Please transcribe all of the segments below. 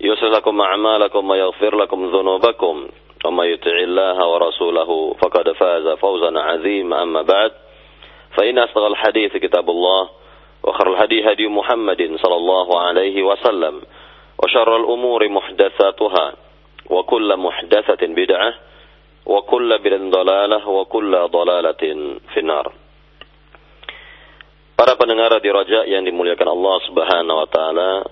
يصلح لكم أعمالكم ويغفر لكم ذنوبكم وما يطع الله ورسوله فقد فاز فوزا عظيما أما بعد فإن أصدق الحديث كتاب الله وخر الهدي هدي محمد صلى الله عليه وسلم وشر الأمور محدثاتها وكل محدثة بدعة وكل بدعة ضلالة وكل ضلالة في النار Para pendengar di Raja yang dimuliakan Allah Subhanahu wa taala,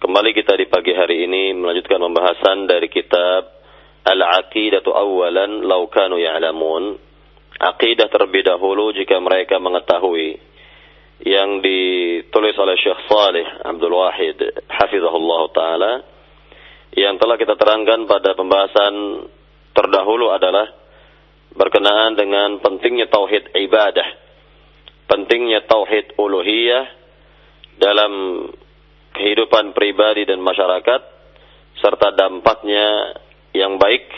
kembali kita di pagi hari ini melanjutkan pembahasan dari kitab Al-Aqidatu Awalan Law Kanu Ya'lamun. Aqidah terlebih dahulu jika mereka mengetahui yang ditulis oleh Syekh Saleh Abdul Wahid hafizahullah taala yang telah kita terangkan pada pembahasan terdahulu adalah berkenaan dengan pentingnya tauhid ibadah pentingnya tauhid uluhiyah dalam kehidupan pribadi dan masyarakat serta dampaknya yang baik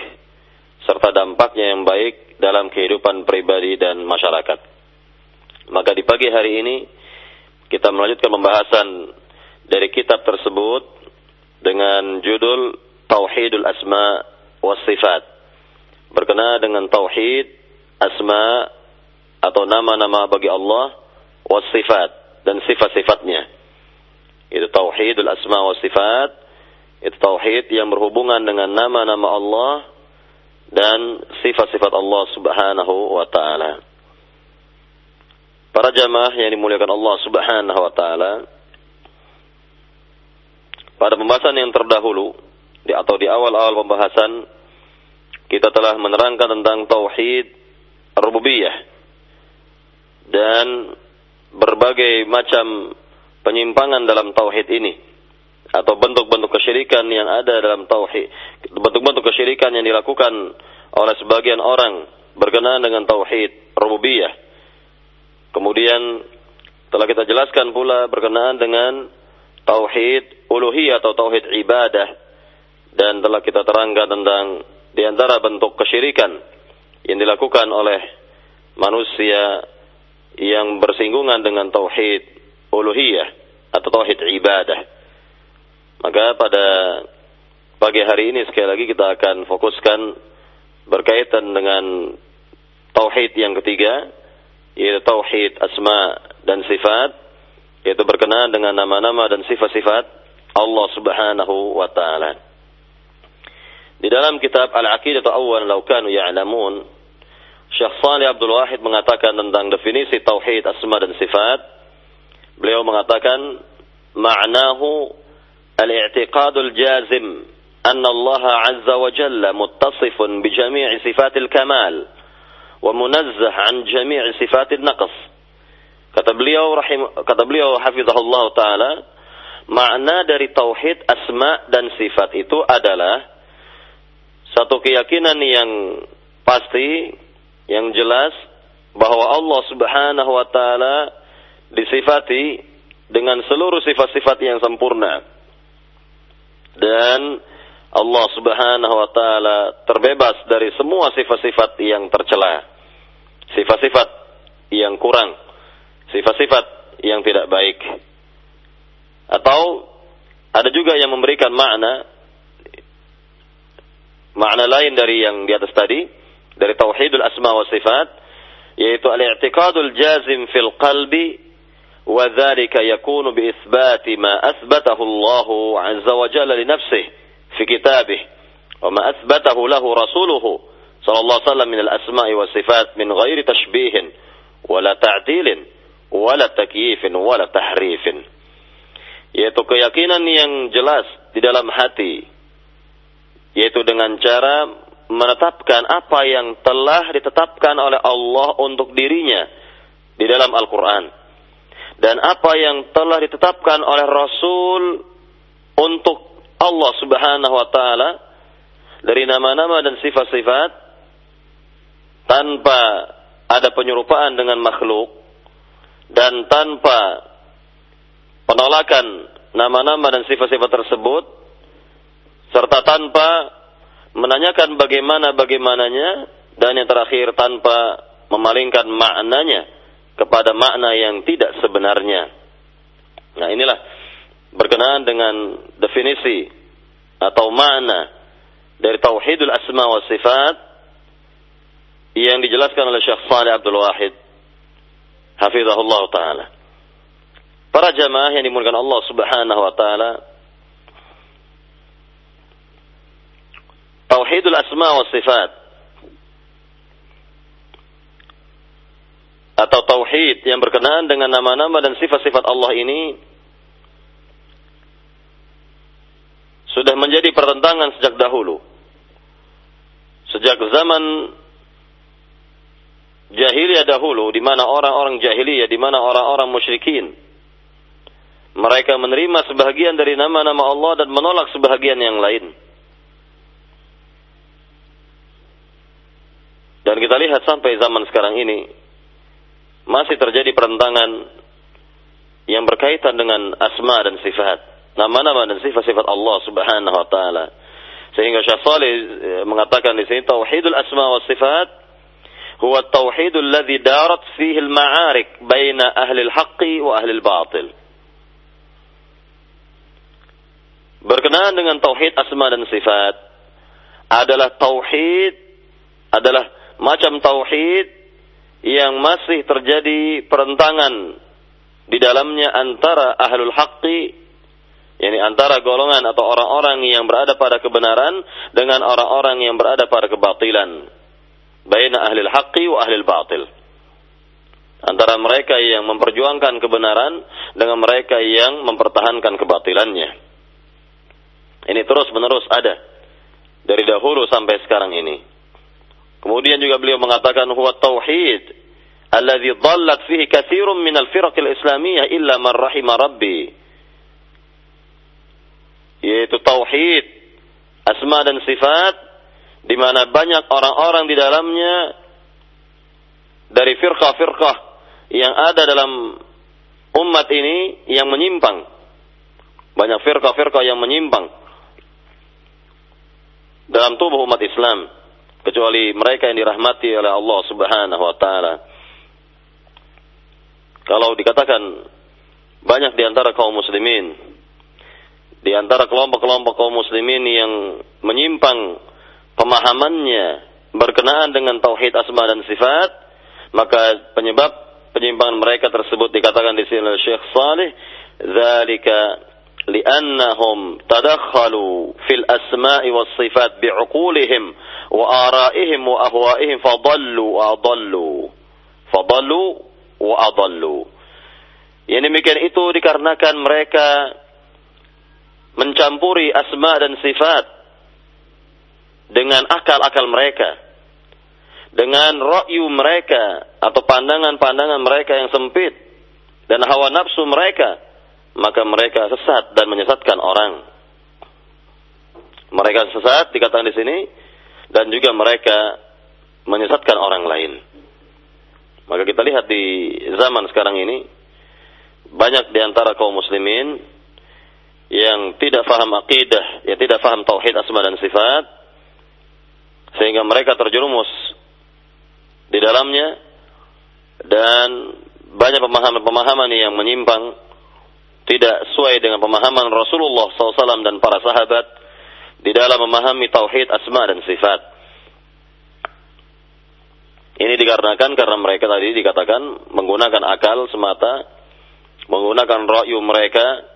serta dampaknya yang baik dalam kehidupan pribadi dan masyarakat. Maka di pagi hari ini kita melanjutkan pembahasan dari kitab tersebut dengan judul Tauhidul Asma was Sifat. Berkenaan dengan tauhid asma atau nama-nama bagi Allah was sifat dan sifat-sifatnya. Itu tauhidul asma was sifat. Itu tauhid yang berhubungan dengan nama-nama Allah dan sifat-sifat Allah Subhanahu wa taala. Para jamaah yang dimuliakan Allah Subhanahu wa taala, pada pembahasan yang terdahulu di atau di awal-awal pembahasan kita telah menerangkan tentang tauhid rububiyah dan berbagai macam penyimpangan dalam tauhid ini. Atau bentuk-bentuk kesyirikan yang ada dalam tauhid. Bentuk-bentuk kesyirikan yang dilakukan oleh sebagian orang berkenaan dengan tauhid rububiyah. Kemudian telah kita jelaskan pula berkenaan dengan tauhid uluhiyah atau tauhid ibadah. Dan telah kita terangkan tentang di antara bentuk kesyirikan yang dilakukan oleh manusia yang bersinggungan dengan tauhid uluhiyah atau tauhid ibadah. Maka pada pagi hari ini sekali lagi kita akan fokuskan berkaitan dengan tauhid yang ketiga yaitu tauhid asma dan sifat yaitu berkenaan dengan nama-nama dan sifat-sifat Allah Subhanahu wa taala. Di dalam kitab Al-Aqidah Awwal Law Kanu Ya'lamun, Syekh Salih Abdul Wahid mengatakan tentang definisi tauhid asma dan sifat. Beliau mengatakan ma'nahu al-i'tiqadul jazim anna Allah azza wa jalla muttasifun bi jami'i sifatil kamal wa munazzah an jami'i sifatil naqs. Kata beliau rahim kata beliau hafizahullah taala makna dari tauhid asma dan sifat itu adalah satu keyakinan yang pasti yang jelas bahwa Allah Subhanahu wa taala disifati dengan seluruh sifat-sifat yang sempurna. Dan Allah Subhanahu wa taala terbebas dari semua sifat-sifat yang tercela. Sifat-sifat yang kurang, sifat-sifat yang tidak baik. Atau ada juga yang memberikan makna makna lain dari yang di atas tadi dari tauhidul asma wa sifat yaitu al-i'tiqadul jazim fil qalbi ma athbatahu Allah azza wa jalla li nafsihi fi kitabih wa ma athbatahu lahu rasuluhu sallallahu alaihi wasallam min al-asma'i wa sifat min ghairi tashbihin wala ta'dilin wala takyifin wala tahrifin yaitu keyakinan yang jelas di dalam hati yaitu dengan cara menetapkan apa yang telah ditetapkan oleh Allah untuk dirinya di dalam Al-Qur'an dan apa yang telah ditetapkan oleh Rasul untuk Allah Subhanahu wa taala dari nama-nama dan sifat-sifat tanpa ada penyerupaan dengan makhluk dan tanpa penolakan nama-nama dan sifat-sifat tersebut serta tanpa menanyakan bagaimana bagaimananya dan yang terakhir tanpa memalingkan maknanya kepada makna yang tidak sebenarnya. Nah, inilah berkenaan dengan definisi atau makna dari tauhidul asma wa sifat yang dijelaskan oleh Syekh Saleh Abdul Wahid hafizahullah taala. Para jamaah yang dimuliakan Allah Subhanahu wa taala Tauhidul asma wa sifat atau tauhid yang berkenaan dengan nama-nama dan sifat-sifat Allah ini sudah menjadi pertentangan sejak dahulu. Sejak zaman jahiliyah dahulu di mana orang-orang jahiliyah, di mana orang-orang musyrikin mereka menerima sebahagian dari nama-nama Allah dan menolak sebahagian yang lain. Dan kita lihat sampai zaman sekarang ini masih terjadi perentangan yang berkaitan dengan asma dan sifat, nama-nama dan sifat-sifat Allah Subhanahu wa taala. Sehingga Syekh Saleh eh, mengatakan di sini tauhidul asma wa sifat huwa tauhidul ladzi darat fihi al-ma'arik baina ahli al-haqqi wa ahli al-batil. Berkenaan dengan tauhid asma dan sifat adalah tauhid adalah macam tauhid yang masih terjadi perentangan di dalamnya antara ahlul haqqi yakni antara golongan atau orang-orang yang berada pada kebenaran dengan orang-orang yang berada pada kebatilan. Baina ahlil haqqi wa ahlil batil. Antara mereka yang memperjuangkan kebenaran dengan mereka yang mempertahankan kebatilannya. Ini terus menerus ada dari dahulu sampai sekarang ini Kemudian juga beliau mengatakan huwa tauhid alladhi dhallat fihi katsirun min al-firaq al-islamiyah illa man rahima rabbi. Yaitu tauhid asma dan sifat di mana banyak orang-orang di dalamnya dari firqah-firqah yang ada dalam umat ini yang menyimpang. Banyak firqah-firqah yang menyimpang dalam tubuh umat Islam kecuali mereka yang dirahmati oleh Allah Subhanahu wa taala. Kalau dikatakan banyak di antara kaum muslimin di antara kelompok-kelompok kaum muslimin yang menyimpang pemahamannya berkenaan dengan tauhid asma dan sifat, maka penyebab penyimpangan mereka tersebut dikatakan di sini oleh Syekh Saleh, "Dzalika لأنهم تدخلوا في الأسماء والصفات بعقولهم وآرائهم وأهوائهم فضلوا وأضلوا فضلوا وأضلوا yang demikian itu dikarenakan mereka mencampuri asma dan sifat dengan akal-akal mereka dengan ra'yu mereka atau pandangan-pandangan mereka yang sempit dan hawa nafsu mereka maka mereka sesat dan menyesatkan orang. Mereka sesat dikatakan di sini dan juga mereka menyesatkan orang lain. Maka kita lihat di zaman sekarang ini banyak di antara kaum muslimin yang tidak faham akidah, yang tidak faham tauhid asma dan sifat sehingga mereka terjerumus di dalamnya dan banyak pemahaman-pemahaman yang menyimpang tidak sesuai dengan pemahaman Rasulullah SAW dan para sahabat di dalam memahami tauhid asma dan sifat. Ini dikarenakan karena mereka tadi dikatakan menggunakan akal semata, menggunakan ra'yu mereka,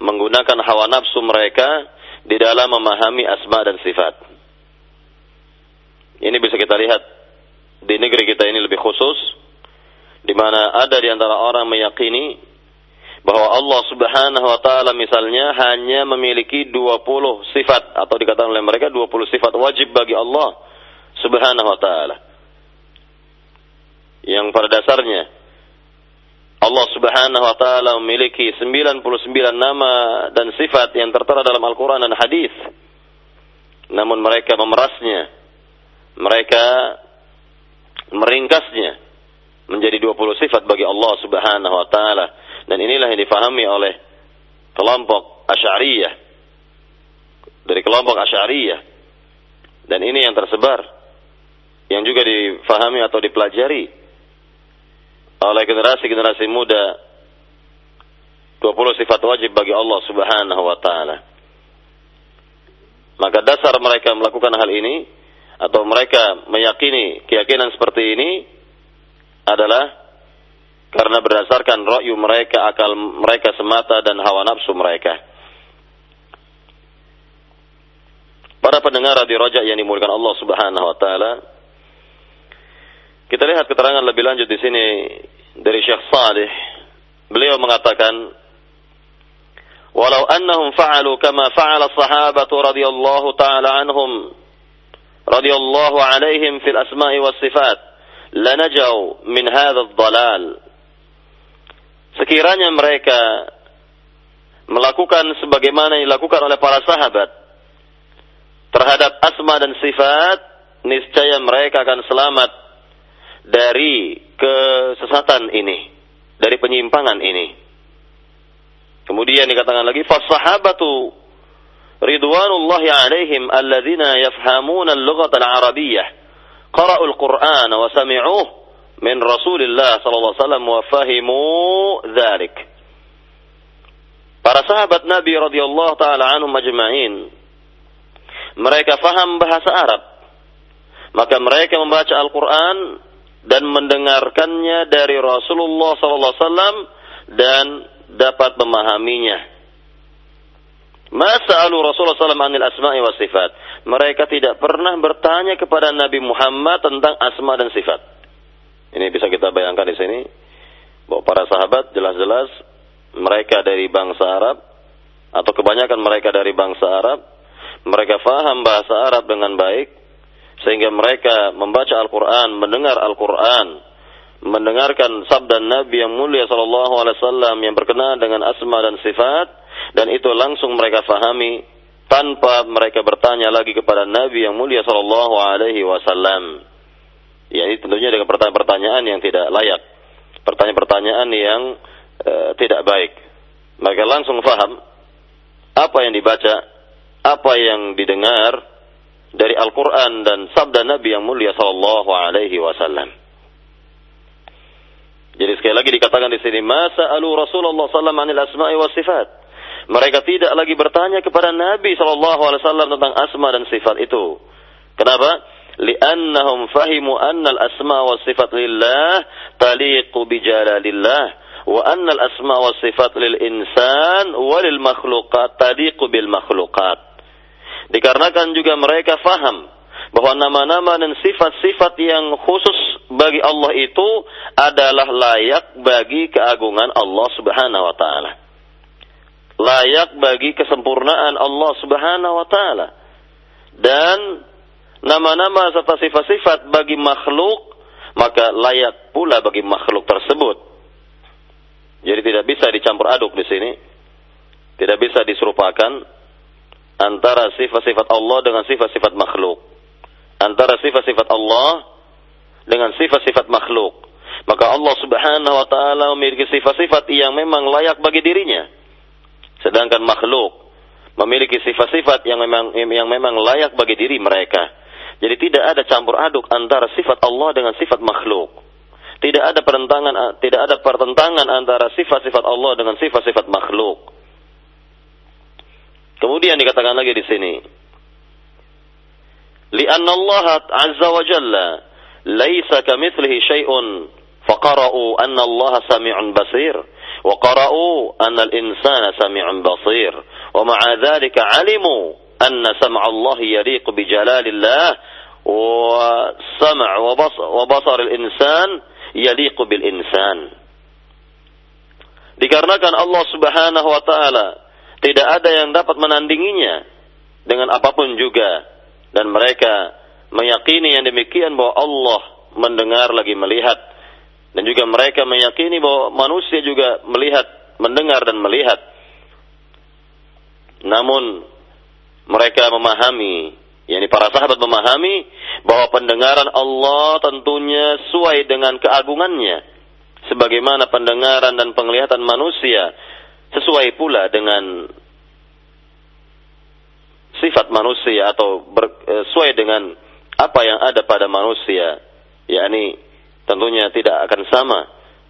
menggunakan hawa nafsu mereka di dalam memahami asma dan sifat. Ini bisa kita lihat di negeri kita ini lebih khusus di mana ada di antara orang meyakini bahwa Allah Subhanahu wa taala misalnya hanya memiliki 20 sifat atau dikatakan oleh mereka 20 sifat wajib bagi Allah Subhanahu wa taala. Yang pada dasarnya Allah Subhanahu wa taala memiliki 99 nama dan sifat yang tertera dalam Al-Qur'an dan hadis. Namun mereka memerasnya. Mereka meringkasnya menjadi 20 sifat bagi Allah Subhanahu wa taala dan inilah yang difahami oleh kelompok Asy'ariyah. Dari kelompok Asy'ariyah. Dan ini yang tersebar. Yang juga difahami atau dipelajari oleh generasi-generasi muda. 20 sifat wajib bagi Allah Subhanahu wa taala. Maka dasar mereka melakukan hal ini atau mereka meyakini keyakinan seperti ini adalah karena berdasarkan ra'yu mereka, akal mereka semata dan hawa nafsu mereka. Para pendengar di rojak yang dimulakan Allah Subhanahu wa taala. Kita lihat keterangan lebih lanjut di sini dari Syekh Salih. Beliau mengatakan, "Walau annahum fa'alu kama fa'ala sahabatu radhiyallahu taala anhum radhiyallahu alaihim fil asma'i was sifat." lanajau min hadzal dalal. Sekiranya mereka melakukan sebagaimana yang dilakukan oleh para sahabat terhadap asma dan sifat, niscaya mereka akan selamat dari kesesatan ini, dari penyimpangan ini. Kemudian dikatakan lagi, "Fasahabatu ridwanullahi alaihim alladzina yafhamuna al-lughata al-arabiyyah, qara'u al-Qur'ana wa sami'uhu min Rasulillah sallallahu alaihi wasallam wa fahimu dzalik. Para sahabat Nabi radhiyallahu taala anhum majma'in mereka faham bahasa Arab. Maka mereka membaca Al-Qur'an dan mendengarkannya dari Rasulullah sallallahu alaihi wasallam dan dapat memahaminya. Mas'alu Rasulullah SAW anil asma'i wa sifat. Mereka tidak pernah bertanya kepada Nabi Muhammad tentang asma dan sifat. Ini bisa kita bayangkan di sini. Bahwa para sahabat jelas-jelas mereka dari bangsa Arab. Atau kebanyakan mereka dari bangsa Arab. Mereka faham bahasa Arab dengan baik. Sehingga mereka membaca Al-Quran, mendengar Al-Quran. Mendengarkan sabda Nabi yang mulia SAW yang berkenaan dengan asma dan sifat dan itu langsung mereka fahami tanpa mereka bertanya lagi kepada Nabi yang mulia sallallahu alaihi wasallam. Ya, ini tentunya dengan pertanyaan-pertanyaan yang tidak layak. Pertanyaan-pertanyaan yang e, tidak baik. Mereka langsung faham apa yang dibaca, apa yang didengar dari Al-Qur'an dan sabda Nabi yang mulia sallallahu alaihi wasallam. Jadi sekali lagi dikatakan di sini, "Masa alu Rasulullah sallallahu wasallam anil asma'i was sifat." Mereka tidak lagi bertanya kepada Nabi Shallallahu Alaihi Wasallam tentang asma dan sifat itu. Kenapa? Liannahum fahimu anna al-asma wa sifat lillah taliqu bijalalillah wa anna al-asma wa sifat lil insan wa. Dikarenakan juga mereka faham bahwa nama-nama dan sifat-sifat yang khusus bagi Allah itu adalah layak bagi keagungan Allah Subhanahu wa taala layak bagi kesempurnaan Allah Subhanahu wa taala. Dan nama-nama serta sifat-sifat bagi makhluk maka layak pula bagi makhluk tersebut. Jadi tidak bisa dicampur aduk di sini. Tidak bisa diserupakan antara sifat-sifat Allah dengan sifat-sifat makhluk. Antara sifat-sifat Allah dengan sifat-sifat makhluk. Maka Allah Subhanahu wa taala memiliki sifat-sifat yang memang layak bagi dirinya Sedangkan makhluk memiliki sifat-sifat yang memang yang memang layak bagi diri mereka. Jadi tidak ada campur aduk antara sifat Allah dengan sifat makhluk. Tidak ada pertentangan tidak ada pertentangan antara sifat-sifat Allah dengan sifat-sifat makhluk. Kemudian dikatakan lagi di sini. Lianna Allah azza wa jalla laisa kamitslihi syai'un faqara'u anna Allah sami'un basir. وقرأوا أن الإنسان سميع بصير ومع ذلك علموا أن سمع الله يليق بجلال الله وسمع وبصر الإنسان يليق بالإنسان dikarenakan Allah Subhanahu wa taala tidak ada yang dapat menandinginya dengan apapun juga dan mereka meyakini yang demikian bahwa Allah mendengar lagi melihat dan juga mereka meyakini bahwa manusia juga melihat mendengar dan melihat namun mereka memahami yakni para sahabat memahami bahwa pendengaran Allah tentunya sesuai dengan keagungannya. Sebagaimana pendengaran dan penglihatan manusia sesuai pula dengan sifat manusia atau eh, sesuai dengan apa yang ada pada manusia. Yakni tentunya tidak akan sama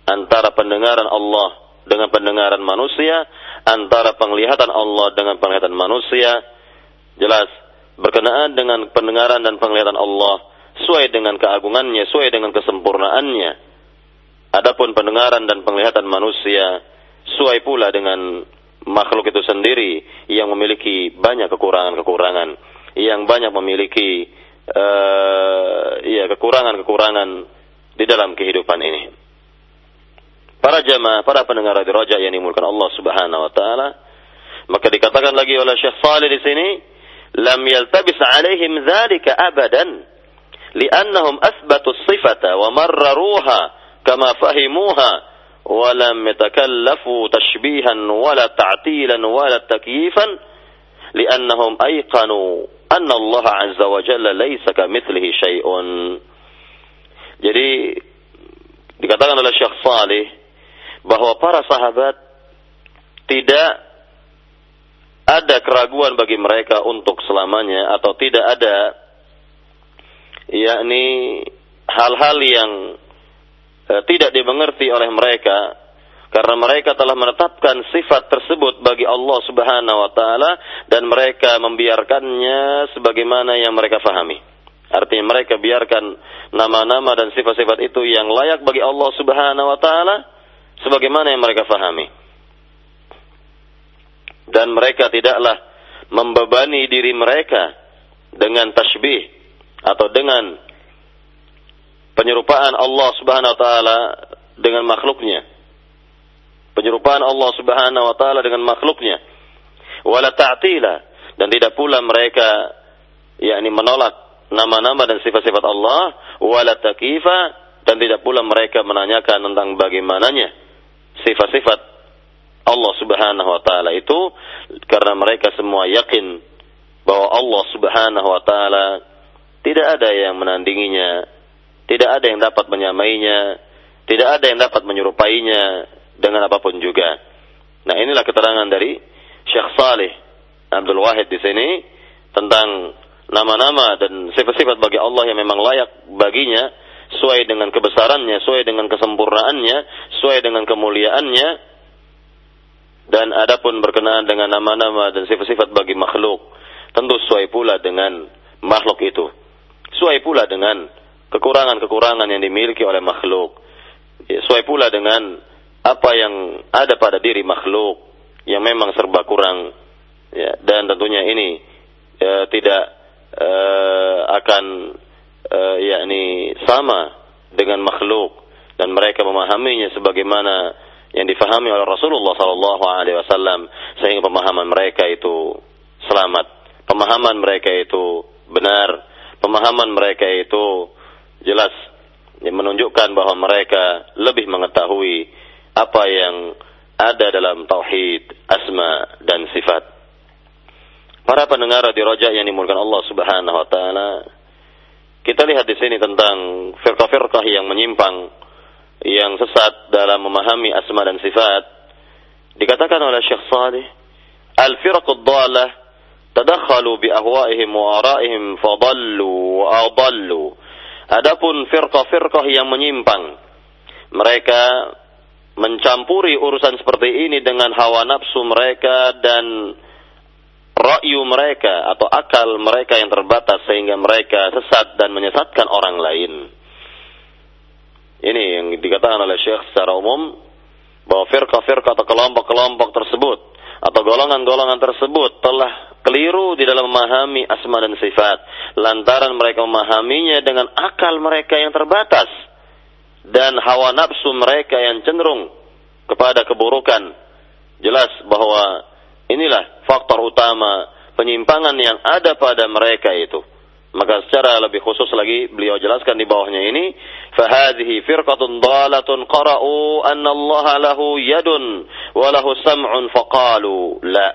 antara pendengaran Allah dengan pendengaran manusia antara penglihatan Allah dengan penglihatan manusia. Jelas berkenaan dengan pendengaran dan penglihatan Allah sesuai dengan keagungannya, sesuai dengan kesempurnaannya. Adapun pendengaran dan penglihatan manusia sesuai pula dengan makhluk itu sendiri yang memiliki banyak kekurangan-kekurangan, yang banyak memiliki uh, ya kekurangan-kekurangan di dalam kehidupan ini. Para jamaah, para pendengar radio Raja yang dimulakan Allah Subhanahu wa taala, maka dikatakan lagi oleh Syekh Saleh di sini, لم يلتبس عليهم ذلك أبدا لأنهم أثبتوا الصفة ومرروها كما فهموها ولم يتكلفوا تشبيها ولا تعتيلا ولا تكييفا لأنهم أيقنوا أن الله عز وجل ليس كمثله شيء. jadi dikatakan oleh Syekh Salih bahwa para sahabat tidak ada keraguan bagi mereka untuk selamanya atau tidak ada yakni hal-hal yang uh, tidak dimengerti oleh mereka karena mereka telah menetapkan sifat tersebut bagi Allah Subhanahu wa taala dan mereka membiarkannya sebagaimana yang mereka fahami. Artinya mereka biarkan nama-nama dan sifat-sifat itu yang layak bagi Allah Subhanahu wa taala sebagaimana yang mereka fahami dan mereka tidaklah membebani diri mereka dengan tasbih atau dengan penyerupaan Allah Subhanahu wa taala dengan makhluknya. Penyerupaan Allah Subhanahu wa taala dengan makhluknya. Wala ta'tila dan tidak pula mereka yakni menolak nama-nama dan sifat-sifat Allah wala takifa dan tidak pula mereka menanyakan tentang bagaimananya sifat-sifat Allah Subhanahu wa taala itu karena mereka semua yakin bahwa Allah Subhanahu wa taala tidak ada yang menandinginya, tidak ada yang dapat menyamainya, tidak ada yang dapat menyerupainya dengan apa pun juga. Nah, inilah keterangan dari Syekh Saleh Abdul Wahid di sini tentang nama-nama dan sifat-sifat bagi Allah yang memang layak baginya sesuai dengan kebesarannya, sesuai dengan kesempurnaannya, sesuai dengan kemuliaannya dan adapun berkenaan dengan nama-nama dan sifat-sifat bagi makhluk, tentu sesuai pula dengan makhluk itu. Sesuai pula dengan kekurangan-kekurangan yang dimiliki oleh makhluk. Ya, sesuai pula dengan apa yang ada pada diri makhluk yang memang serba kurang. Ya, dan tentunya ini ya, tidak uh, akan uh, yakni sama dengan makhluk dan mereka memahaminya sebagaimana yang difahami oleh Rasulullah Sallallahu Alaihi Wasallam sehingga pemahaman mereka itu selamat, pemahaman mereka itu benar, pemahaman mereka itu jelas. Yang menunjukkan bahwa mereka lebih mengetahui apa yang ada dalam tauhid, asma dan sifat. Para pendengar di Roja yang dimulakan Allah Subhanahu wa taala, kita lihat di sini tentang firqah-firqah yang menyimpang yang sesat dalam memahami asma dan sifat dikatakan oleh Syekh Salih al-firq ad-dalah tadakhalu bi ahwa'ihim wa ara'ihim fadallu wa adallu adapun firqah-firqah yang menyimpang mereka mencampuri urusan seperti ini dengan hawa nafsu mereka dan rakyu mereka atau akal mereka yang terbatas sehingga mereka sesat dan menyesatkan orang lain. Ini yang dikatakan oleh Syekh secara umum bahwa firqah-firqah atau kelompok-kelompok tersebut atau golongan-golongan tersebut telah keliru di dalam memahami asma dan sifat. Lantaran mereka memahaminya dengan akal mereka yang terbatas dan hawa nafsu mereka yang cenderung kepada keburukan. Jelas bahwa inilah faktor utama penyimpangan yang ada pada mereka itu maka secara lebih khusus lagi beliau jelaskan di bawahnya ini fahadhihi firqatun dalatun qara'u anna Allah lahu yadun wa lahu sam'un faqalu la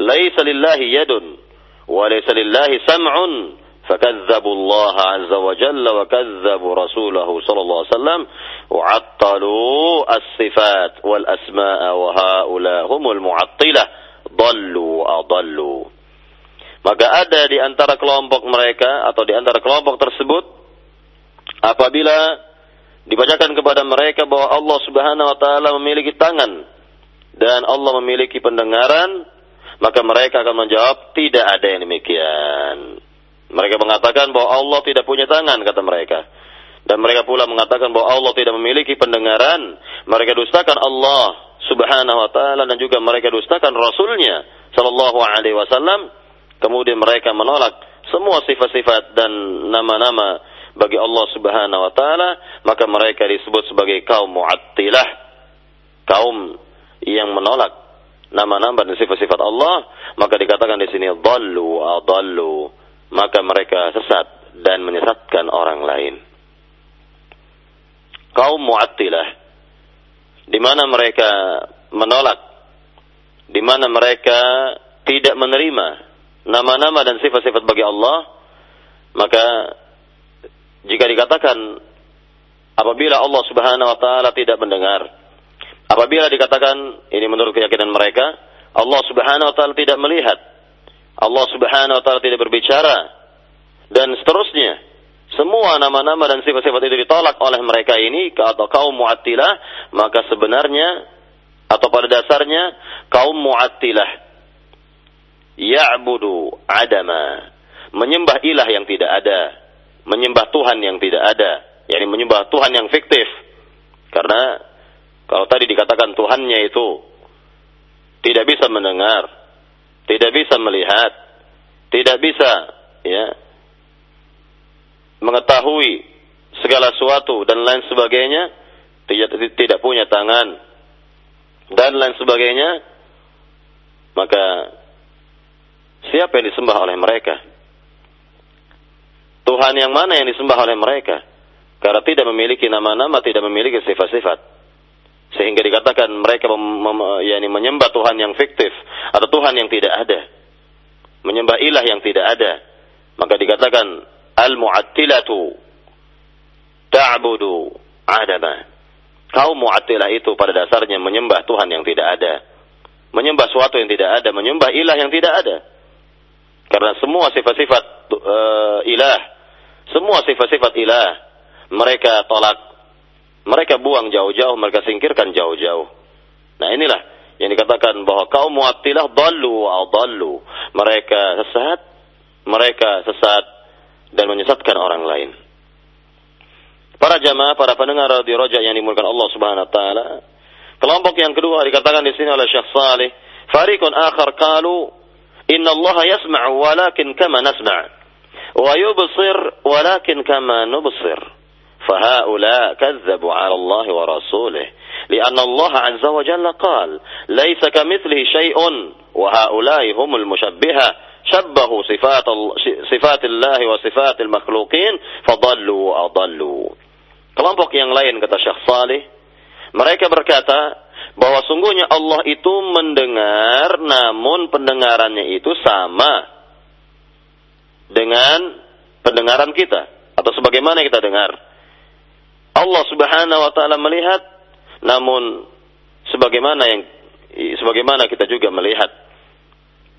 laysa lillahi yadun wa laysa lillahi sam'un فكذبوا الله عز وجل وكذبوا رسوله صلى الله عليه وسلم وعطلوا الصفات والأسماء وهؤلاء هم المعطلة ضلوا أضلوا Maka ada di antara kelompok mereka atau di antara kelompok tersebut apabila dibacakan kepada mereka bahwa Allah Subhanahu wa taala memiliki tangan dan Allah memiliki pendengaran, maka mereka akan menjawab tidak ada yang demikian. Mereka mengatakan bahwa Allah tidak punya tangan kata mereka. Dan mereka pula mengatakan bahwa Allah tidak memiliki pendengaran. Mereka dustakan Allah Subhanahu wa taala dan juga mereka dustakan Rasulnya sallallahu alaihi wasallam Kemudian mereka menolak semua sifat-sifat dan nama-nama bagi Allah Subhanahu wa taala, maka mereka disebut sebagai kaum mu'attilah. Kaum yang menolak nama-nama dan sifat-sifat Allah, maka dikatakan di sini dhallu adallu. Maka mereka sesat dan menyesatkan orang lain. Kaum mu'attilah di mana mereka menolak di mana mereka tidak menerima nama-nama dan sifat-sifat bagi Allah, maka jika dikatakan apabila Allah Subhanahu wa taala tidak mendengar, apabila dikatakan ini menurut keyakinan mereka, Allah Subhanahu wa taala tidak melihat, Allah Subhanahu wa taala tidak berbicara dan seterusnya. Semua nama-nama dan sifat-sifat itu ditolak oleh mereka ini atau kaum Mu'attilah, maka sebenarnya atau pada dasarnya kaum Mu'attilah ya'budu adama, menyembah ilah yang tidak ada, menyembah Tuhan yang tidak ada, yakni menyembah Tuhan yang fiktif. Karena kalau tadi dikatakan Tuhannya itu tidak bisa mendengar, tidak bisa melihat, tidak bisa ya mengetahui segala sesuatu dan lain sebagainya, tidak tidak punya tangan dan lain sebagainya, maka Siapa yang disembah oleh mereka? Tuhan yang mana yang disembah oleh mereka? Karena tidak memiliki nama-nama, tidak memiliki sifat-sifat. Sehingga dikatakan mereka yani menyembah Tuhan yang fiktif atau Tuhan yang tidak ada. Menyembah ilah yang tidak ada. Maka dikatakan al-mu'attilatu ta'budu adama. Kaum mu'attilah itu pada dasarnya menyembah Tuhan yang tidak ada. Menyembah sesuatu yang tidak ada, menyembah ilah yang tidak ada. Karena semua sifat-sifat uh, ilah, semua sifat-sifat ilah mereka tolak, mereka buang jauh-jauh, mereka singkirkan jauh-jauh. Nah inilah yang dikatakan bahwa kaum muattilah dalu adallu. Mereka sesat, mereka sesat dan menyesatkan orang lain. Para jamaah, para pendengar di rojak yang dimulakan Allah Subhanahu wa taala. Kelompok yang kedua dikatakan di sini oleh Syekh Saleh, fariqun akhar qalu إن الله يسمع ولكن كما نسمع ويبصر ولكن كما نبصر فهؤلاء كذبوا على الله ورسوله لأن الله عز وجل قال ليس كمثله شيء وهؤلاء هم المشبهة شبهوا صفات, صفات الله وصفات المخلوقين فضلوا وأضلوا. kelompok yang lain kata Syekh Saleh. Mereka berkata bahwa sungguhnya Allah itu mendengar namun pendengarannya itu sama dengan pendengaran kita atau sebagaimana kita dengar. Allah Subhanahu wa taala melihat namun sebagaimana yang sebagaimana kita juga melihat.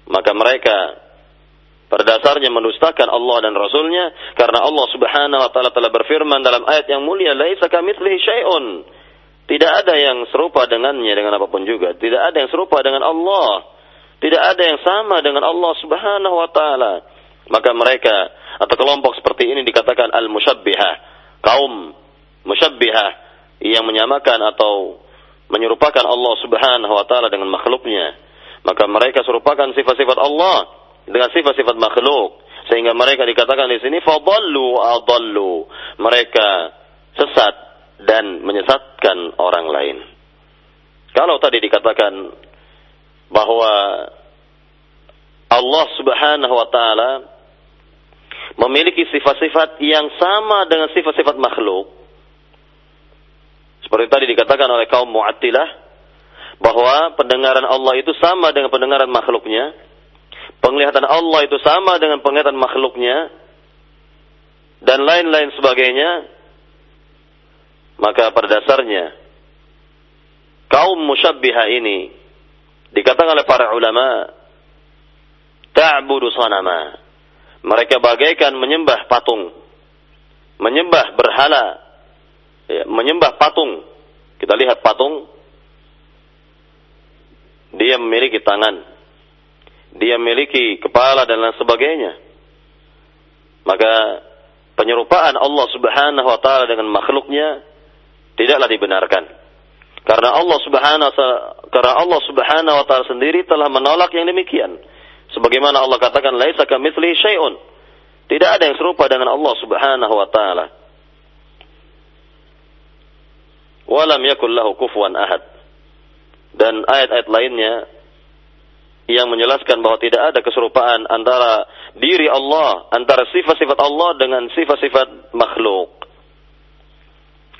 Maka mereka pada dasarnya mendustakan Allah dan Rasulnya karena Allah Subhanahu wa taala telah berfirman dalam ayat yang mulia laisa kamitslihi syai'un tidak ada yang serupa dengannya dengan apa pun juga. Tidak ada yang serupa dengan Allah. Tidak ada yang sama dengan Allah Subhanahu wa taala. Maka mereka atau kelompok seperti ini dikatakan al-musyabbihah, kaum musyabbihah yang menyamakan atau menyerupakan Allah Subhanahu wa taala dengan makhluknya. Maka mereka serupakan sifat-sifat Allah dengan sifat-sifat makhluk sehingga mereka dikatakan di sini fadallu adallu. Mereka sesat dan menyesatkan orang lain. Kalau tadi dikatakan bahwa Allah Subhanahu wa taala memiliki sifat-sifat yang sama dengan sifat-sifat makhluk. Seperti tadi dikatakan oleh kaum Mu'attilah bahwa pendengaran Allah itu sama dengan pendengaran makhluknya. Penglihatan Allah itu sama dengan penglihatan makhluknya dan lain-lain sebagainya. Maka pada dasarnya kaum musyabbiha ini dikatakan oleh para ulama ta'budu sanama. Mereka bagaikan menyembah patung. Menyembah berhala. Ya, menyembah patung. Kita lihat patung. Dia memiliki tangan. Dia memiliki kepala dan lain sebagainya. Maka penyerupaan Allah Subhanahu wa taala dengan makhluknya tidaklah dibenarkan. Karena Allah Subhanahu karena Allah Subhanahu wa taala sendiri telah menolak yang demikian. Sebagaimana Allah katakan laisa kamitsli syai'un. Tidak ada yang serupa dengan Allah Subhanahu wa taala. Walam yakul lahu kufuwan ahad. Dan ayat-ayat lainnya yang menjelaskan bahwa tidak ada keserupaan antara diri Allah, antara sifat-sifat Allah dengan sifat-sifat makhluk.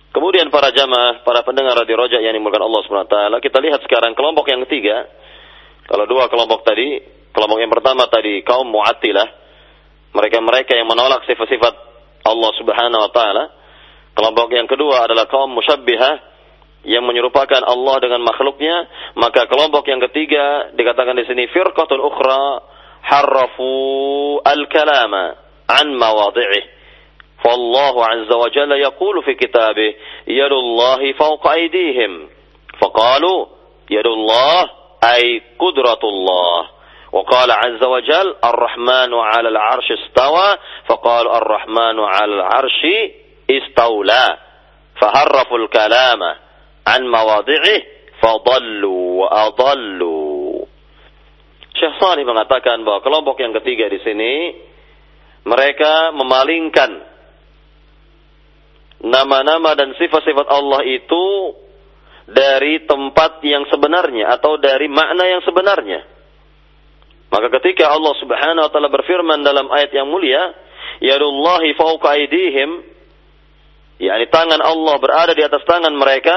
Kemudian para jamaah, para pendengar radio Roja yang dimulakan Allah SWT, kita lihat sekarang kelompok yang ketiga. Kalau dua kelompok tadi, kelompok yang pertama tadi kaum Mu'attilah, mereka-mereka yang menolak sifat-sifat Allah Subhanahu wa taala. Kelompok yang kedua adalah kaum musyabbihah yang menyerupakan Allah dengan makhluknya, maka kelompok yang ketiga dikatakan di sini firqatul ukhra harrafu al-kalama an mawadhi'ih. فالله عز وجل يقول في كتابه يد الله فوق أيديهم فقالوا يد الله أي قدرة الله وقال عز وجل الرحمن على العرش استوى فقال الرحمن على العرش استولى فهرفوا الكلام an mawadhi'ih fadallu wa adallu. Syekh Salih mengatakan bahwa kelompok yang ketiga di sini mereka memalingkan nama-nama dan sifat-sifat Allah itu dari tempat yang sebenarnya atau dari makna yang sebenarnya. Maka ketika Allah Subhanahu wa taala berfirman dalam ayat yang mulia, yadullahi fawqa aydihim, yakni tangan Allah berada di atas tangan mereka,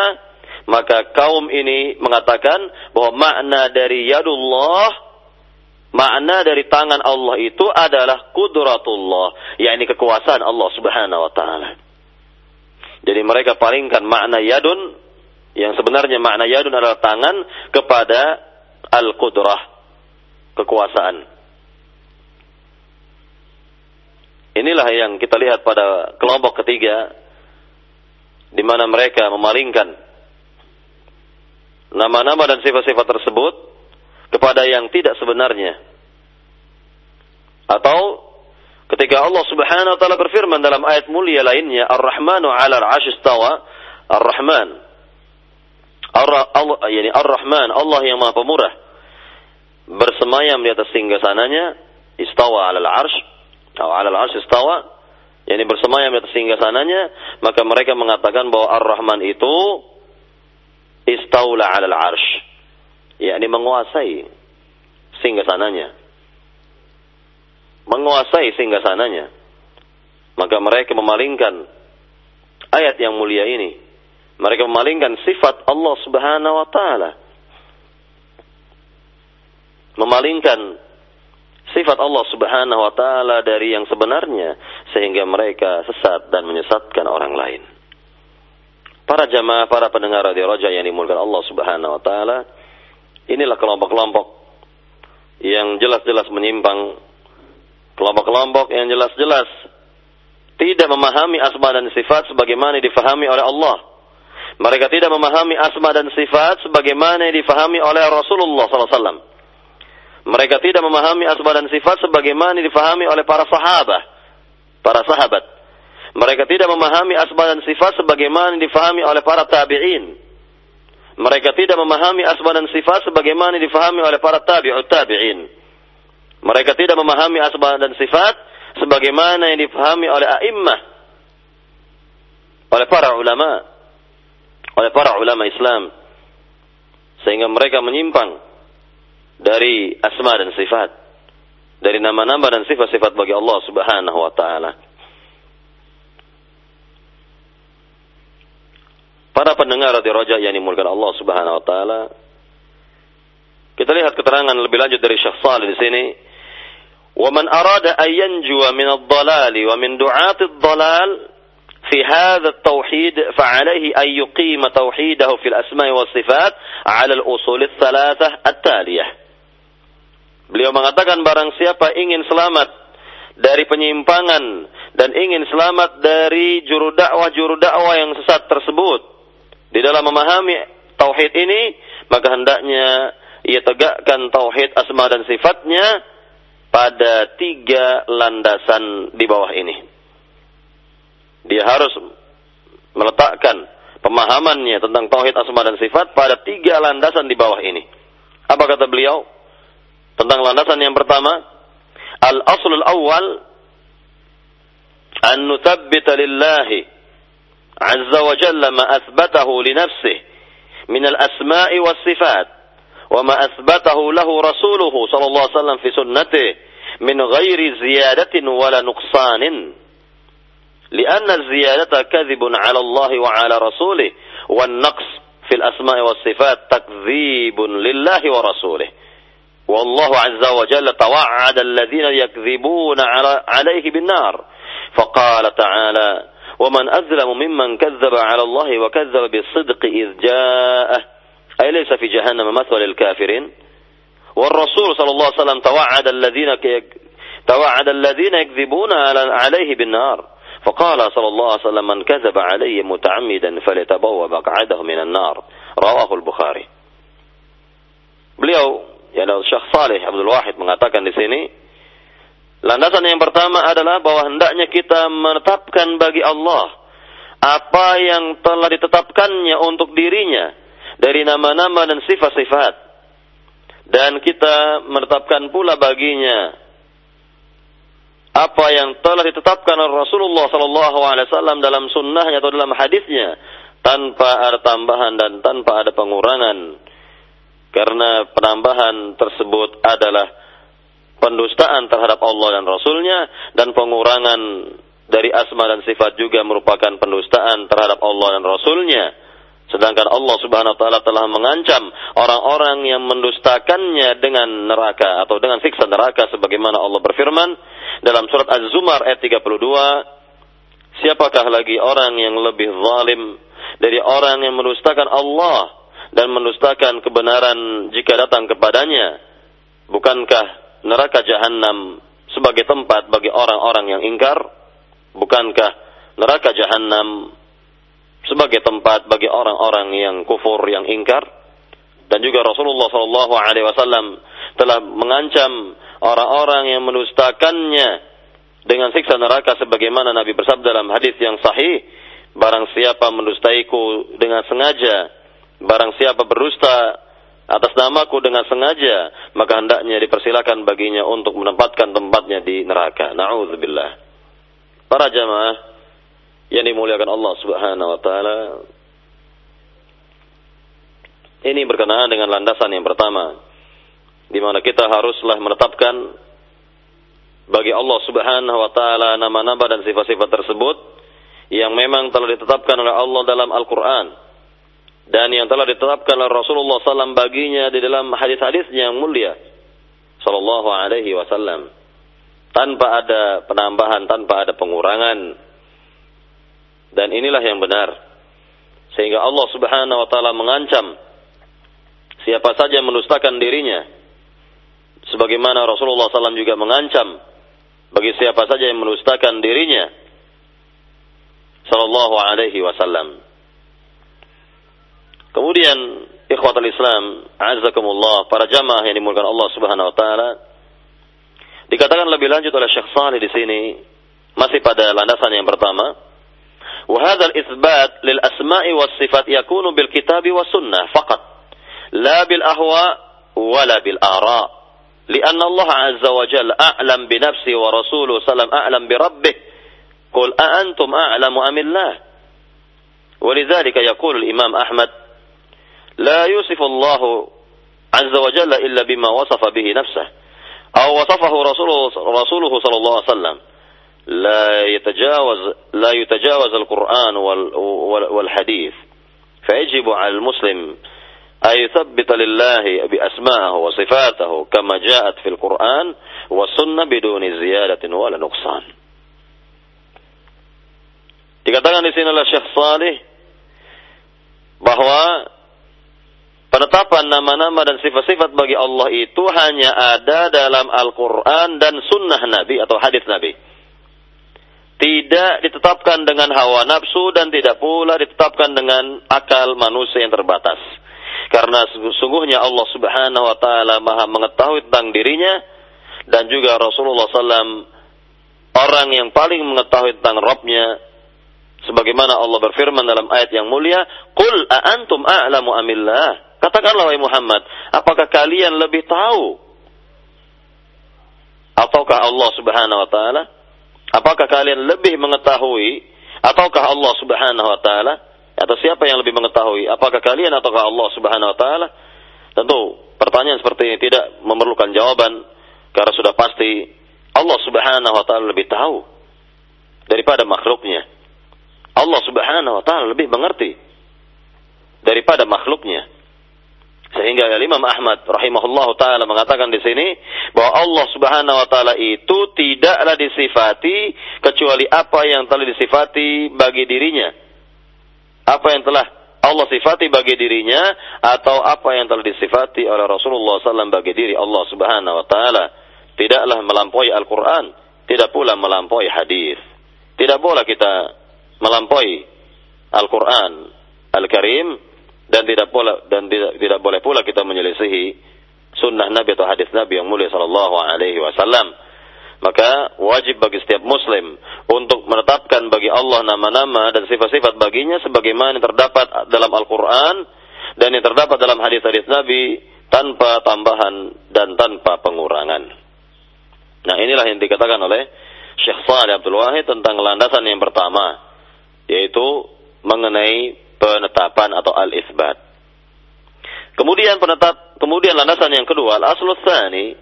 maka kaum ini mengatakan bahwa makna dari yadullah makna dari tangan Allah itu adalah kudratullah yakni kekuasaan Allah Subhanahu wa taala jadi mereka palingkan makna yadun yang sebenarnya makna yadun adalah tangan kepada al-qudrah kekuasaan inilah yang kita lihat pada kelompok ketiga di mana mereka memalingkan nama-nama dan sifat-sifat tersebut kepada yang tidak sebenarnya. Atau ketika Allah Subhanahu wa taala berfirman dalam ayat mulia lainnya, Ar-Rahmanu 'ala al-'arsy istawa, Ar-Rahman. Allah yani Ar-Rahman, Allah yang Maha Pemurah. Bersemayam di atas singgasananya, istawa 'ala al-'arsy atau 'ala al-'arsy istawa, yakni bersemayam di atas singgasananya, maka mereka mengatakan bahwa Ar-Rahman itu istaula 'alal arsh yakni menguasai sehingga sananya menguasai sehingga sananya. Maka mereka memalingkan ayat yang mulia ini. Mereka memalingkan sifat Allah Subhanahu wa taala. Memalingkan sifat Allah Subhanahu wa taala dari yang sebenarnya sehingga mereka sesat dan menyesatkan orang lain. Para jamaah, para pendengar radio Roja yang dimulakan Allah Subhanahu wa taala, inilah kelompok-kelompok yang jelas-jelas menyimpang, kelompok-kelompok yang jelas-jelas tidak memahami asma dan sifat sebagaimana difahami oleh Allah. Mereka tidak memahami asma dan sifat sebagaimana difahami oleh Rasulullah SAW. Mereka tidak memahami asma dan sifat sebagaimana difahami oleh para sahabat. Para sahabat. Mereka tidak memahami asma dan sifat sebagaimana difahami oleh para tabi'in. Mereka tidak memahami asma dan sifat sebagaimana difahami oleh para tabi'ut tabi'in. Mereka tidak memahami asma dan sifat sebagaimana yang difahami oleh a'immah. Oleh para ulama. Oleh para ulama Islam. Sehingga mereka menyimpang dari asma dan sifat. Dari nama-nama dan sifat-sifat bagi Allah subhanahu wa ta'ala. Para pendengar di Raja yang dimulakan Allah Subhanahu wa taala. Kita lihat keterangan lebih lanjut dari Syekh Salih di sini. Yanjuwa min ad-dhalal wa min du'at ad-dhalal fi hadha at-tauhid fa alayhi an yuqima tauhidahu fil asma' wa sifat 'ala al-usul ats-thalathah at-taliyah. Beliau mengatakan barang siapa ingin selamat dari penyimpangan dan ingin selamat dari juru dakwah-juru dakwah yang sesat tersebut di dalam memahami tauhid ini, maka hendaknya ia tegakkan tauhid asma dan sifatnya pada tiga landasan di bawah ini. Dia harus meletakkan pemahamannya tentang tauhid asma dan sifat pada tiga landasan di bawah ini. Apa kata beliau? Tentang landasan yang pertama, al-aslul awal an nuthabbita lillahi azza wa jalla ma Asbatahu li nafsihi min al-asma'i was sifat وما أثبته له رسوله صلى الله عليه وسلم في سنته من غير زيادة ولا نقصان. لأن الزيادة كذب على الله وعلى رسوله والنقص في الأسماء والصفات تكذيب لله ورسوله. والله عز وجل توعد الذين يكذبون عليه بالنار. فقال تعالى ومن أظلم ممن كذب على الله وكذب بالصدق إذ جاءه أي ليس في جهنم مثوى للكافرين والرسول صلى الله عليه وسلم توعد الذين توعد الذين يكذبون عليه بالنار فقال صلى الله عليه وسلم من كذب علي متعمدا فليتبوأ مقعده من النار رواه البخاري beliau ya Syekh Saleh Abdul Wahid mengatakan di sini Landasan yang pertama adalah bahwa hendaknya kita menetapkan bagi Allah apa yang telah ditetapkannya untuk dirinya dari nama-nama dan sifat-sifat. Dan kita menetapkan pula baginya apa yang telah ditetapkan oleh Rasulullah sallallahu alaihi wasallam dalam sunnahnya atau dalam hadisnya tanpa ada tambahan dan tanpa ada pengurangan. Karena penambahan tersebut adalah pendustaan terhadap Allah dan Rasulnya dan pengurangan dari asma dan sifat juga merupakan pendustaan terhadap Allah dan Rasulnya. Sedangkan Allah Subhanahu wa taala telah mengancam orang-orang yang mendustakannya dengan neraka atau dengan siksa neraka sebagaimana Allah berfirman dalam surat Az-Zumar ayat 32, siapakah lagi orang yang lebih zalim dari orang yang mendustakan Allah dan mendustakan kebenaran jika datang kepadanya? Bukankah neraka jahanam sebagai tempat bagi orang-orang yang ingkar? Bukankah neraka jahanam sebagai tempat bagi orang-orang yang kufur yang ingkar? Dan juga Rasulullah Shallallahu Alaihi Wasallam telah mengancam orang-orang yang mendustakannya dengan siksa neraka sebagaimana Nabi bersabda dalam hadis yang sahih barang siapa mendustaiku dengan sengaja barang siapa berdusta atas namaku dengan sengaja, maka hendaknya dipersilakan baginya untuk menempatkan tempatnya di neraka. Na'udzubillah. Para jamaah yang dimuliakan Allah Subhanahu wa taala. Ini berkenaan dengan landasan yang pertama di mana kita haruslah menetapkan bagi Allah Subhanahu wa taala nama-nama dan sifat-sifat tersebut yang memang telah ditetapkan oleh Allah dalam Al-Qur'an dan yang telah ditetapkan oleh Rasulullah SAW baginya di dalam hadis-hadisnya yang mulia Sallallahu Alaihi Wasallam tanpa ada penambahan, tanpa ada pengurangan. Dan inilah yang benar. Sehingga Allah Subhanahu wa taala mengancam siapa saja yang mendustakan dirinya sebagaimana Rasulullah SAW juga mengancam bagi siapa saja yang mendustakan dirinya sallallahu alaihi wasallam. Kemudian ikhwatul Islam, azakumullah, para jamaah yang dimulakan Allah Subhanahu wa taala. Dikatakan lebih lanjut oleh Syekh Salih di sini masih pada landasan yang pertama وهذا الإثبات للأسماء والصفات يكون بالكتاب والسنة فقط لا بالأهواء ولا بالآراء لأن الله عز وجل أعلم بنفسه ورسوله صلى الله عليه وسلم أعلم بربه قل أأنتم أعلم أم الله؟ ولذلك يقول الإمام أحمد لا يوصف الله عز وجل إلا بما وصف به نفسه أو وصفه رسوله, رسوله صلى الله عليه وسلم. لا يتجاوز لا يتجاوز القرآن والحديث فيجب على المسلم أن يثبت لله بأسماءه وصفاته كما جاءت في القرآن والسنة بدون زيادة ولا نقصان Dikatakan di sini oleh Syekh Salih bahwa penetapan nama-nama dan sifat-sifat bagi Allah itu hanya ada dalam Al-Quran dan sunnah Nabi atau hadis Nabi tidak ditetapkan dengan hawa nafsu dan tidak pula ditetapkan dengan akal manusia yang terbatas. Karena sesungguhnya Allah Subhanahu wa taala Maha mengetahui tentang dirinya dan juga Rasulullah SAW orang yang paling mengetahui tentang Rabbnya sebagaimana Allah berfirman dalam ayat yang mulia, "Qul a'antum a'lamu amillah?" Katakanlah wahai Muhammad, apakah kalian lebih tahu ataukah Allah Subhanahu wa taala? Apakah kalian lebih mengetahui ataukah Allah Subhanahu wa taala? Atau siapa yang lebih mengetahui? Apakah kalian ataukah Allah Subhanahu wa taala? Tentu pertanyaan seperti ini tidak memerlukan jawaban karena sudah pasti Allah Subhanahu wa taala lebih tahu daripada makhluknya. Allah Subhanahu wa taala lebih mengerti daripada makhluknya. Sehingga Imam Ahmad rahimahullah taala mengatakan di sini bahwa Allah Subhanahu wa taala itu tidaklah disifati kecuali apa yang telah disifati bagi dirinya. Apa yang telah Allah sifati bagi dirinya atau apa yang telah disifati oleh Rasulullah SAW bagi diri Allah Subhanahu wa taala. Tidaklah melampaui Al-Qur'an, tidak pula melampaui hadis. Tidak boleh kita melampaui Al-Qur'an Al-Karim dan tidak pula dan tidak tidak boleh pula kita menyelisihi sunnah Nabi atau hadis Nabi yang mulia sallallahu alaihi wasallam. Maka wajib bagi setiap muslim untuk menetapkan bagi Allah nama-nama dan sifat-sifat baginya sebagaimana yang terdapat dalam Al-Qur'an dan yang terdapat dalam hadis-hadis Nabi tanpa tambahan dan tanpa pengurangan. Nah, inilah yang dikatakan oleh Syekh Saleh Abdul Wahid tentang landasan yang pertama yaitu mengenai penetapan atau al-isbat. Kemudian penetap kemudian landasan yang kedua, al-aslus tsani,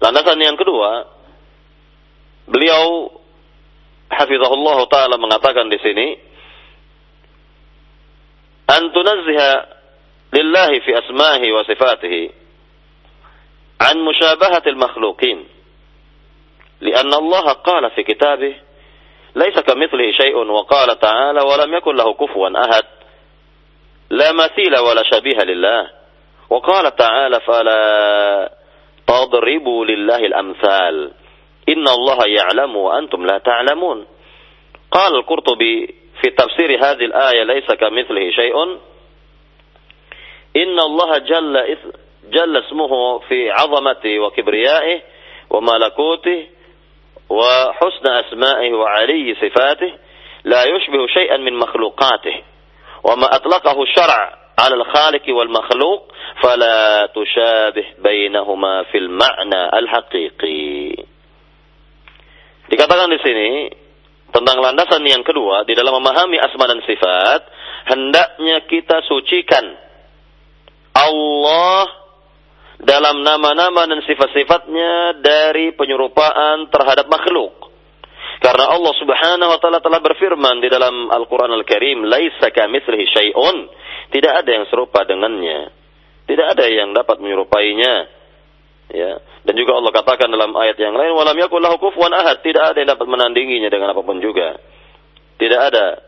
landasan yang kedua beliau hafizahullah taala mengatakan di sini an tunazziha lillahi fi asmahi wa sifatihi an mushabahati al-makhluqin لأن الله قال في كتابه ليس كمثله شيء وقال تعالى ولم يكن له كفوا أحد لا مثيل ولا شبيه لله. وقال تعالى فلا تضربوا لله الأمثال. إن الله يعلم وأنتم لا تعلمون. قال القرطبي في تفسير هذه الآية ليس كمثله شيء. إن الله جل, جل اسمه في عظمته وكبريائه وملكوته وحسن أسمائه وعلي صفاته لا يشبه شيئا من مخلوقاته. Dikatakan di sini tentang landasan yang kedua di dalam memahami asma dan sifat, hendaknya kita sucikan Allah dalam nama-nama dan sifat-sifatnya dari penyerupaan terhadap makhluk. Karena Allah Subhanahu wa taala telah berfirman di dalam Al-Qur'an Al-Karim, "Laisa kamitslihi syai'un." Tidak ada yang serupa dengannya. Tidak ada yang dapat menyerupainya. Ya. Dan juga Allah katakan dalam ayat yang lain, "Walam yakul lahu kufuwan ahad." Tidak ada yang dapat menandinginya dengan apa pun juga. Tidak ada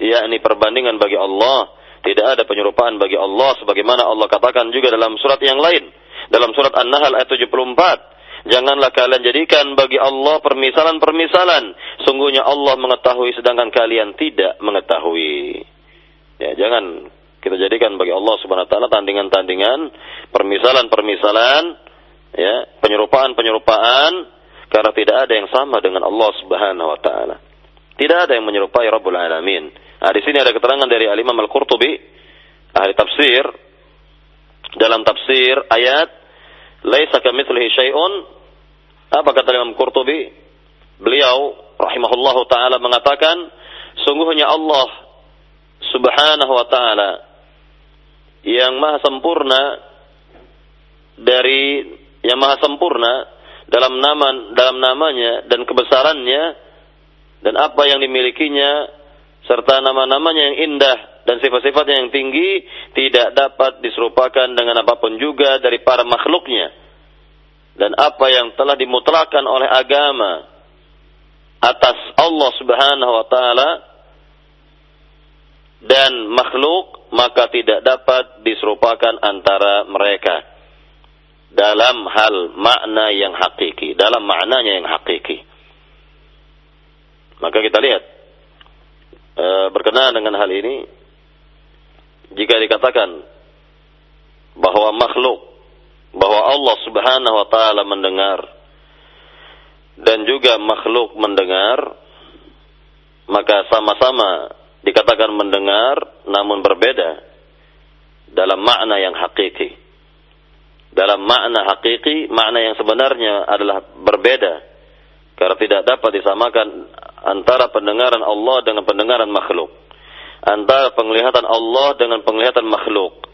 yakni perbandingan bagi Allah, tidak ada penyerupaan bagi Allah sebagaimana Allah katakan juga dalam surat yang lain. Dalam surat An-Nahl ayat 74, Janganlah kalian jadikan bagi Allah permisalan-permisalan. Sungguhnya Allah mengetahui sedangkan kalian tidak mengetahui. Ya, jangan kita jadikan bagi Allah Subhanahu wa taala tandingan-tandingan, permisalan-permisalan, ya, penyerupaan-penyerupaan karena tidak ada yang sama dengan Allah Subhanahu wa taala. Tidak ada yang menyerupai Rabbul Alamin. Nah, di sini ada keterangan dari Al-Imam Al-Qurtubi, ahli tafsir, dalam tafsir ayat, Laisa kamitslihi syai'un, apa kata Imam Qurtubi? Beliau rahimahullahu taala mengatakan, sungguhnya Allah Subhanahu wa taala yang maha sempurna dari yang maha sempurna dalam nama dalam namanya dan kebesarannya dan apa yang dimilikinya serta nama-namanya yang indah dan sifat-sifatnya yang tinggi tidak dapat diserupakan dengan apa pun juga dari para makhluknya dan apa yang telah dimutlakan oleh agama atas Allah Subhanahu wa taala dan makhluk maka tidak dapat diserupakan antara mereka dalam hal makna yang hakiki, dalam maknanya yang hakiki. Maka kita lihat e, berkenaan dengan hal ini, jika dikatakan bahwa makhluk, bahwa Allah Subhanahu wa Ta'ala mendengar, dan juga makhluk mendengar, maka sama-sama dikatakan mendengar, namun berbeda dalam makna yang hakiki dalam makna hakiki, makna yang sebenarnya adalah berbeda. Karena tidak dapat disamakan antara pendengaran Allah dengan pendengaran makhluk. Antara penglihatan Allah dengan penglihatan makhluk.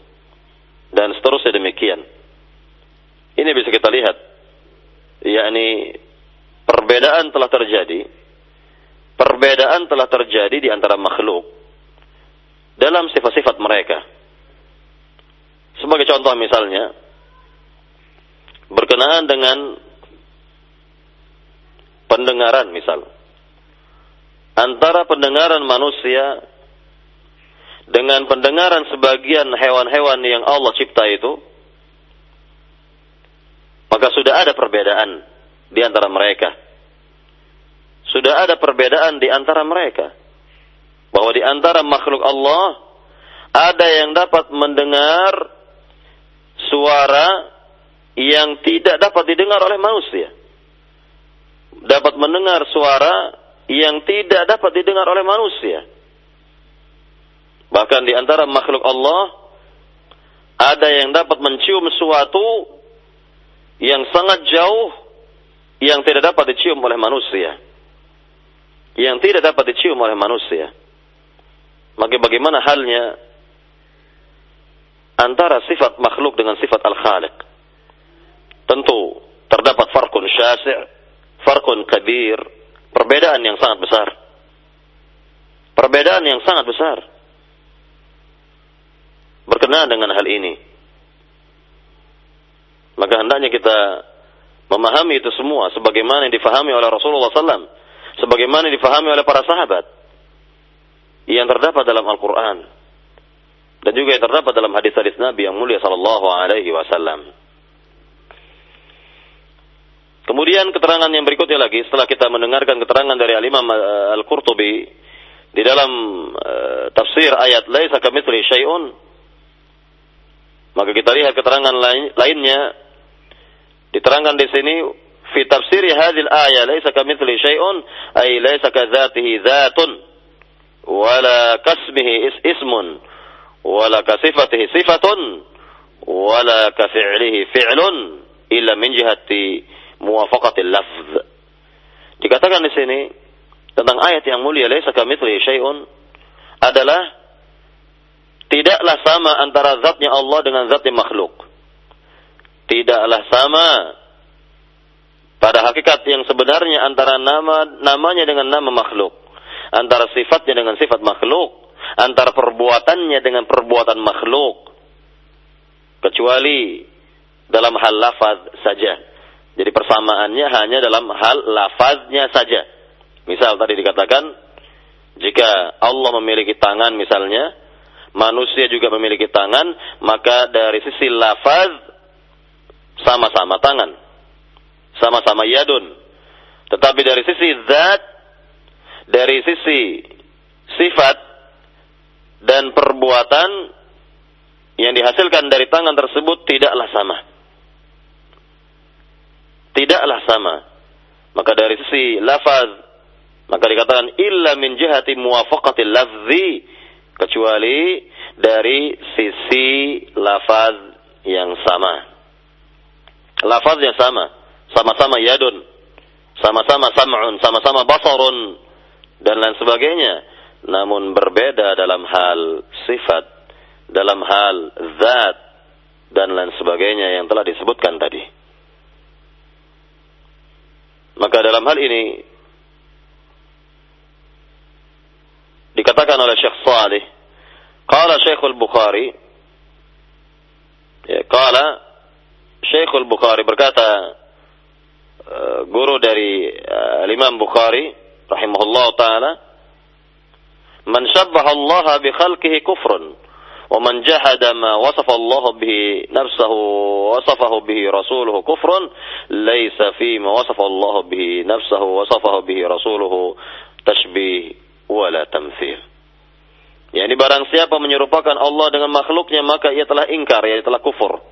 Dan seterusnya demikian. Ini bisa kita lihat. yakni perbedaan telah terjadi. Perbedaan telah terjadi di antara makhluk. Dalam sifat-sifat mereka. Sebagai contoh misalnya, berkenaan dengan pendengaran misal antara pendengaran manusia dengan pendengaran sebagian hewan-hewan yang Allah cipta itu maka sudah ada perbedaan di antara mereka sudah ada perbedaan di antara mereka bahwa di antara makhluk Allah ada yang dapat mendengar suara yang tidak dapat didengar oleh manusia. Dapat mendengar suara yang tidak dapat didengar oleh manusia. Bahkan di antara makhluk Allah ada yang dapat mencium sesuatu yang sangat jauh yang tidak dapat dicium oleh manusia. Yang tidak dapat dicium oleh manusia. Maka bagaimana halnya antara sifat makhluk dengan sifat al-khaliq? tentu terdapat farkun syasi' farkun kabir perbedaan yang sangat besar perbedaan yang sangat besar berkenaan dengan hal ini maka hendaknya kita memahami itu semua sebagaimana yang difahami oleh Rasulullah SAW sebagaimana yang difahami oleh para sahabat yang terdapat dalam Al-Quran dan juga yang terdapat dalam hadis-hadis Nabi yang mulia sallallahu alaihi wasallam. Kemudian keterangan yang berikutnya lagi setelah kita mendengarkan keterangan dari Al-Imam eh, Al-Qurtubi di dalam uh, tafsir ayat laisa kamitsli syai'un maka kita lihat keterangan lain, lainnya diterangkan di sini fi tafsir hadhil ayat laisa kamitsli syai'un ay laisa kadzatihi dzatun wala kasmihi is ismun wala kasifatihi sifatun wala kafi'lihi fi'lun illa min jihati muwafaqatil lafz. Dikatakan di sini tentang ayat yang mulia laisa kamitslihi syai'un adalah tidaklah sama antara zatnya Allah dengan zatnya makhluk. Tidaklah sama pada hakikat yang sebenarnya antara nama namanya dengan nama makhluk, antara sifatnya dengan sifat makhluk, antara perbuatannya dengan perbuatan makhluk. Kecuali dalam hal lafaz saja. Jadi persamaannya hanya dalam hal lafaznya saja. Misal tadi dikatakan, jika Allah memiliki tangan misalnya, manusia juga memiliki tangan, maka dari sisi lafaz sama-sama tangan. Sama-sama yadun. Tetapi dari sisi zat, dari sisi sifat dan perbuatan yang dihasilkan dari tangan tersebut tidaklah sama tidaklah sama. Maka dari sisi lafaz Maka dikatakan illa min jihati muwafaqatil lafzi kecuali dari sisi lafaz yang sama. Lafaz yang sama, sama-sama yadun, sama-sama sam'un, sama-sama basarun. Dan lain sebagainya, namun berbeda dalam hal sifat, dalam hal zat dan lain sebagainya yang telah disebutkan tadi. Maka dalam hal ini dikatakan oleh Syekh Salih qala Syekh Al-Bukhari ya qala Syekh Al-Bukhari berkata uh, guru dari uh, Imam Bukhari rahimahullah taala man syabbaha Allah bi khalqihi kufrun ومن جحد ما وصف الله به نفسه وصفه به رسوله كفر ليس فيما وصف الله به نفسه وصفه به رسوله تشبيه wala tamthil. Yani barang siapa menyerupakan Allah dengan makhluknya maka ia telah ingkar, ia telah kufur.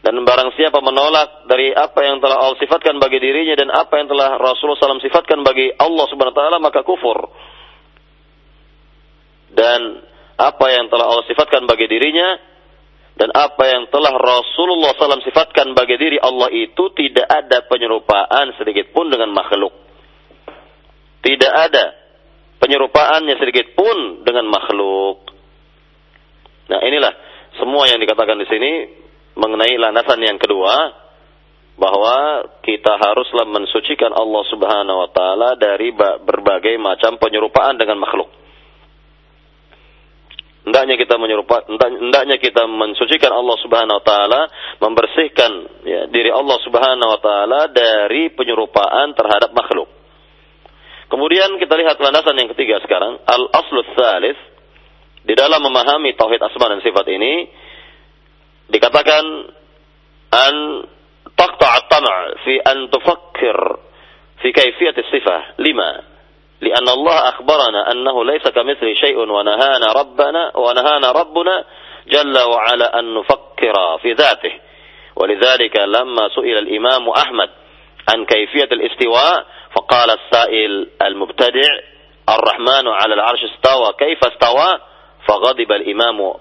Dan barang siapa menolak dari apa yang telah Allah sifatkan bagi dirinya dan apa yang telah Rasulullah SAW sifatkan bagi Allah Subhanahu wa taala maka kufur. Dan apa yang telah Allah sifatkan bagi dirinya dan apa yang telah Rasulullah SAW sifatkan bagi diri Allah itu tidak ada penyerupaan sedikit pun dengan makhluk. Tidak ada penyerupaannya sedikit pun dengan makhluk. Nah, inilah semua yang dikatakan di sini mengenai landasan yang kedua bahwa kita haruslah mensucikan Allah Subhanahu wa taala dari berbagai macam penyerupaan dengan makhluk. Hendaknya kita menyerupa, hendaknya kita mensucikan Allah Subhanahu wa taala, membersihkan ya, diri Allah Subhanahu wa taala dari penyerupaan terhadap makhluk. Kemudian kita lihat landasan yang ketiga sekarang, al-aslu tsalits di dalam memahami tauhid asma dan sifat ini dikatakan an taqta' at-tam' fi an tufakkir fi kayfiyat as-sifah lima لأن الله أخبرنا أنه ليس كمثل شيء ونهانا ربنا ونهانا ربنا جل وعلا أن نفكر في ذاته ولذلك لما سئل الإمام أحمد عن كيفية الاستواء فقال السائل المبتدع الرحمن على العرش استوى كيف استوى؟ فغضب الإمام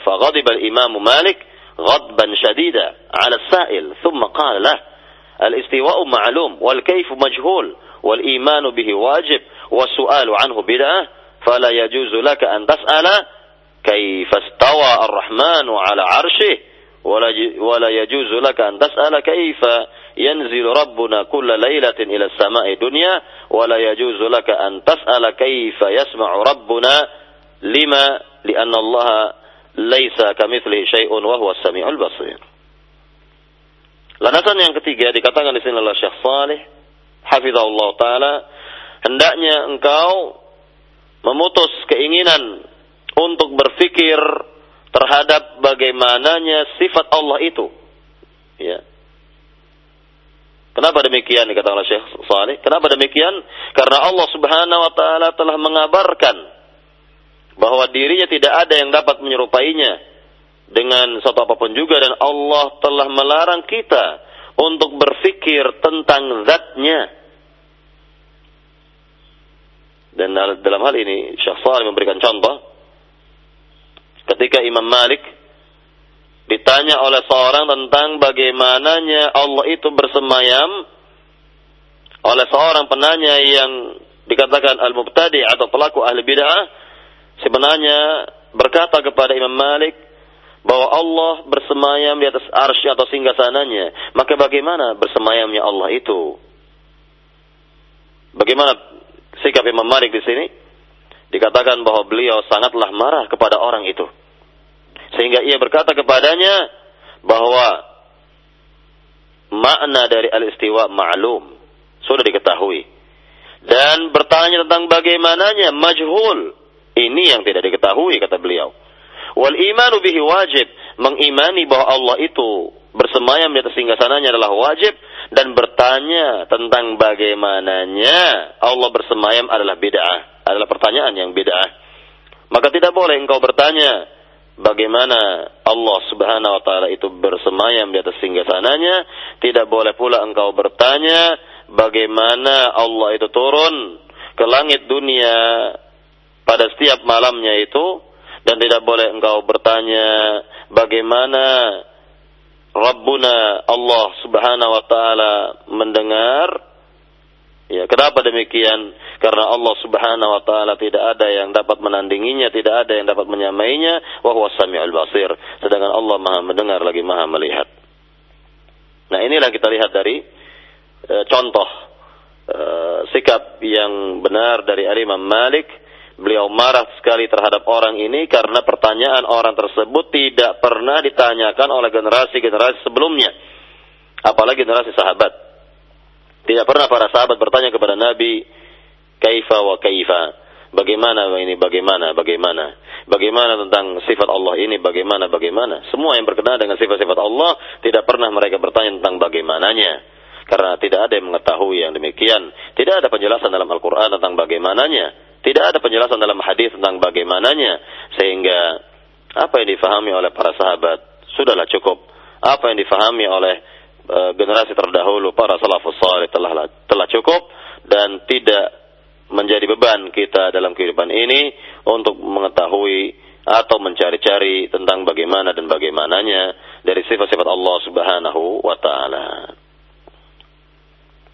فغضب الإمام مالك غضبا شديدا على السائل ثم قال له الاستواء معلوم والكيف مجهول والإيمان به واجب والسؤال عنه بدعة فلا يجوز لك أن تسأل كيف استوى الرحمن على عرشه ولا يجوز لك أن تسأل كيف yanzilu rabbuna kulla ليلة ila samai dunya wa la yajuzu laka an tas'ala kaifa yasma'u rabbuna lima الله Allah laisa شيء syai'un wa huwa samiul basir. Landasan yang ketiga dikatakan di sini oleh Syekh Saleh hafizahullah taala hendaknya engkau memutus keinginan untuk berfikir terhadap bagaimananya sifat Allah itu. Ya. Kenapa demikian dikatakan oleh Syekh Saleh? Kenapa demikian? Karena Allah Subhanahu wa taala telah mengabarkan bahwa dirinya tidak ada yang dapat menyerupainya dengan suatu apa pun juga dan Allah telah melarang kita untuk berfikir tentang zatnya. Dan dalam hal ini Syekh Saleh memberikan contoh ketika Imam Malik ditanya oleh seorang tentang bagaimananya Allah itu bersemayam. Oleh seorang penanya yang dikatakan al-mubtadi atau pelaku ahli bid'ah. Sebenarnya berkata kepada Imam Malik bahwa Allah bersemayam di atas arsy atau singgasananya. Maka bagaimana bersemayamnya Allah itu? Bagaimana sikap Imam Malik di sini? Dikatakan bahwa beliau sangatlah marah kepada orang itu sehingga ia berkata kepadanya bahwa makna dari al-istiwa ma'lum. Sudah diketahui. Dan bertanya tentang bagaimananya majhul. Ini yang tidak diketahui kata beliau. Wal imanu bihi wajib. Mengimani bahwa Allah itu bersemayam di atas singgasananya adalah wajib dan bertanya tentang bagaimananya Allah bersemayam adalah bid'ah, adalah pertanyaan yang bid'ah. Maka tidak boleh engkau bertanya bagaimana Allah Subhanahu wa taala itu bersemayam di atas singgasananya, tidak boleh pula engkau bertanya bagaimana Allah itu turun ke langit dunia pada setiap malamnya itu? Dan tidak boleh engkau bertanya bagaimana Rabbuna Allah Subhanahu wa taala mendengar Ya, kenapa demikian? Karena Allah Subhanahu wa taala tidak ada yang dapat menandinginya, tidak ada yang dapat menyamainya, wa huwa samiul basir. Sedangkan Allah Maha mendengar lagi Maha melihat. Nah, inilah kita lihat dari e, contoh e, sikap yang benar dari Imam Malik. Beliau marah sekali terhadap orang ini karena pertanyaan orang tersebut tidak pernah ditanyakan oleh generasi-generasi sebelumnya. Apalagi generasi sahabat. Tidak pernah para sahabat bertanya kepada Nabi, kaifa wa kaifa. Bagaimana ini, bagaimana, bagaimana. Bagaimana tentang sifat Allah ini, bagaimana, bagaimana. Semua yang berkenaan dengan sifat-sifat Allah, tidak pernah mereka bertanya tentang bagaimananya. Karena tidak ada yang mengetahui yang demikian. Tidak ada penjelasan dalam Al-Quran tentang bagaimananya. Tidak ada penjelasan dalam hadis tentang bagaimananya. Sehingga apa yang difahami oleh para sahabat, sudahlah cukup. Apa yang difahami oleh Eh, generasi terdahulu para salafus salih telah telah cukup dan tidak menjadi beban kita dalam kehidupan ini untuk mengetahui atau mencari-cari tentang bagaimana dan bagaimananya dari sifat-sifat Allah Subhanahu wa taala.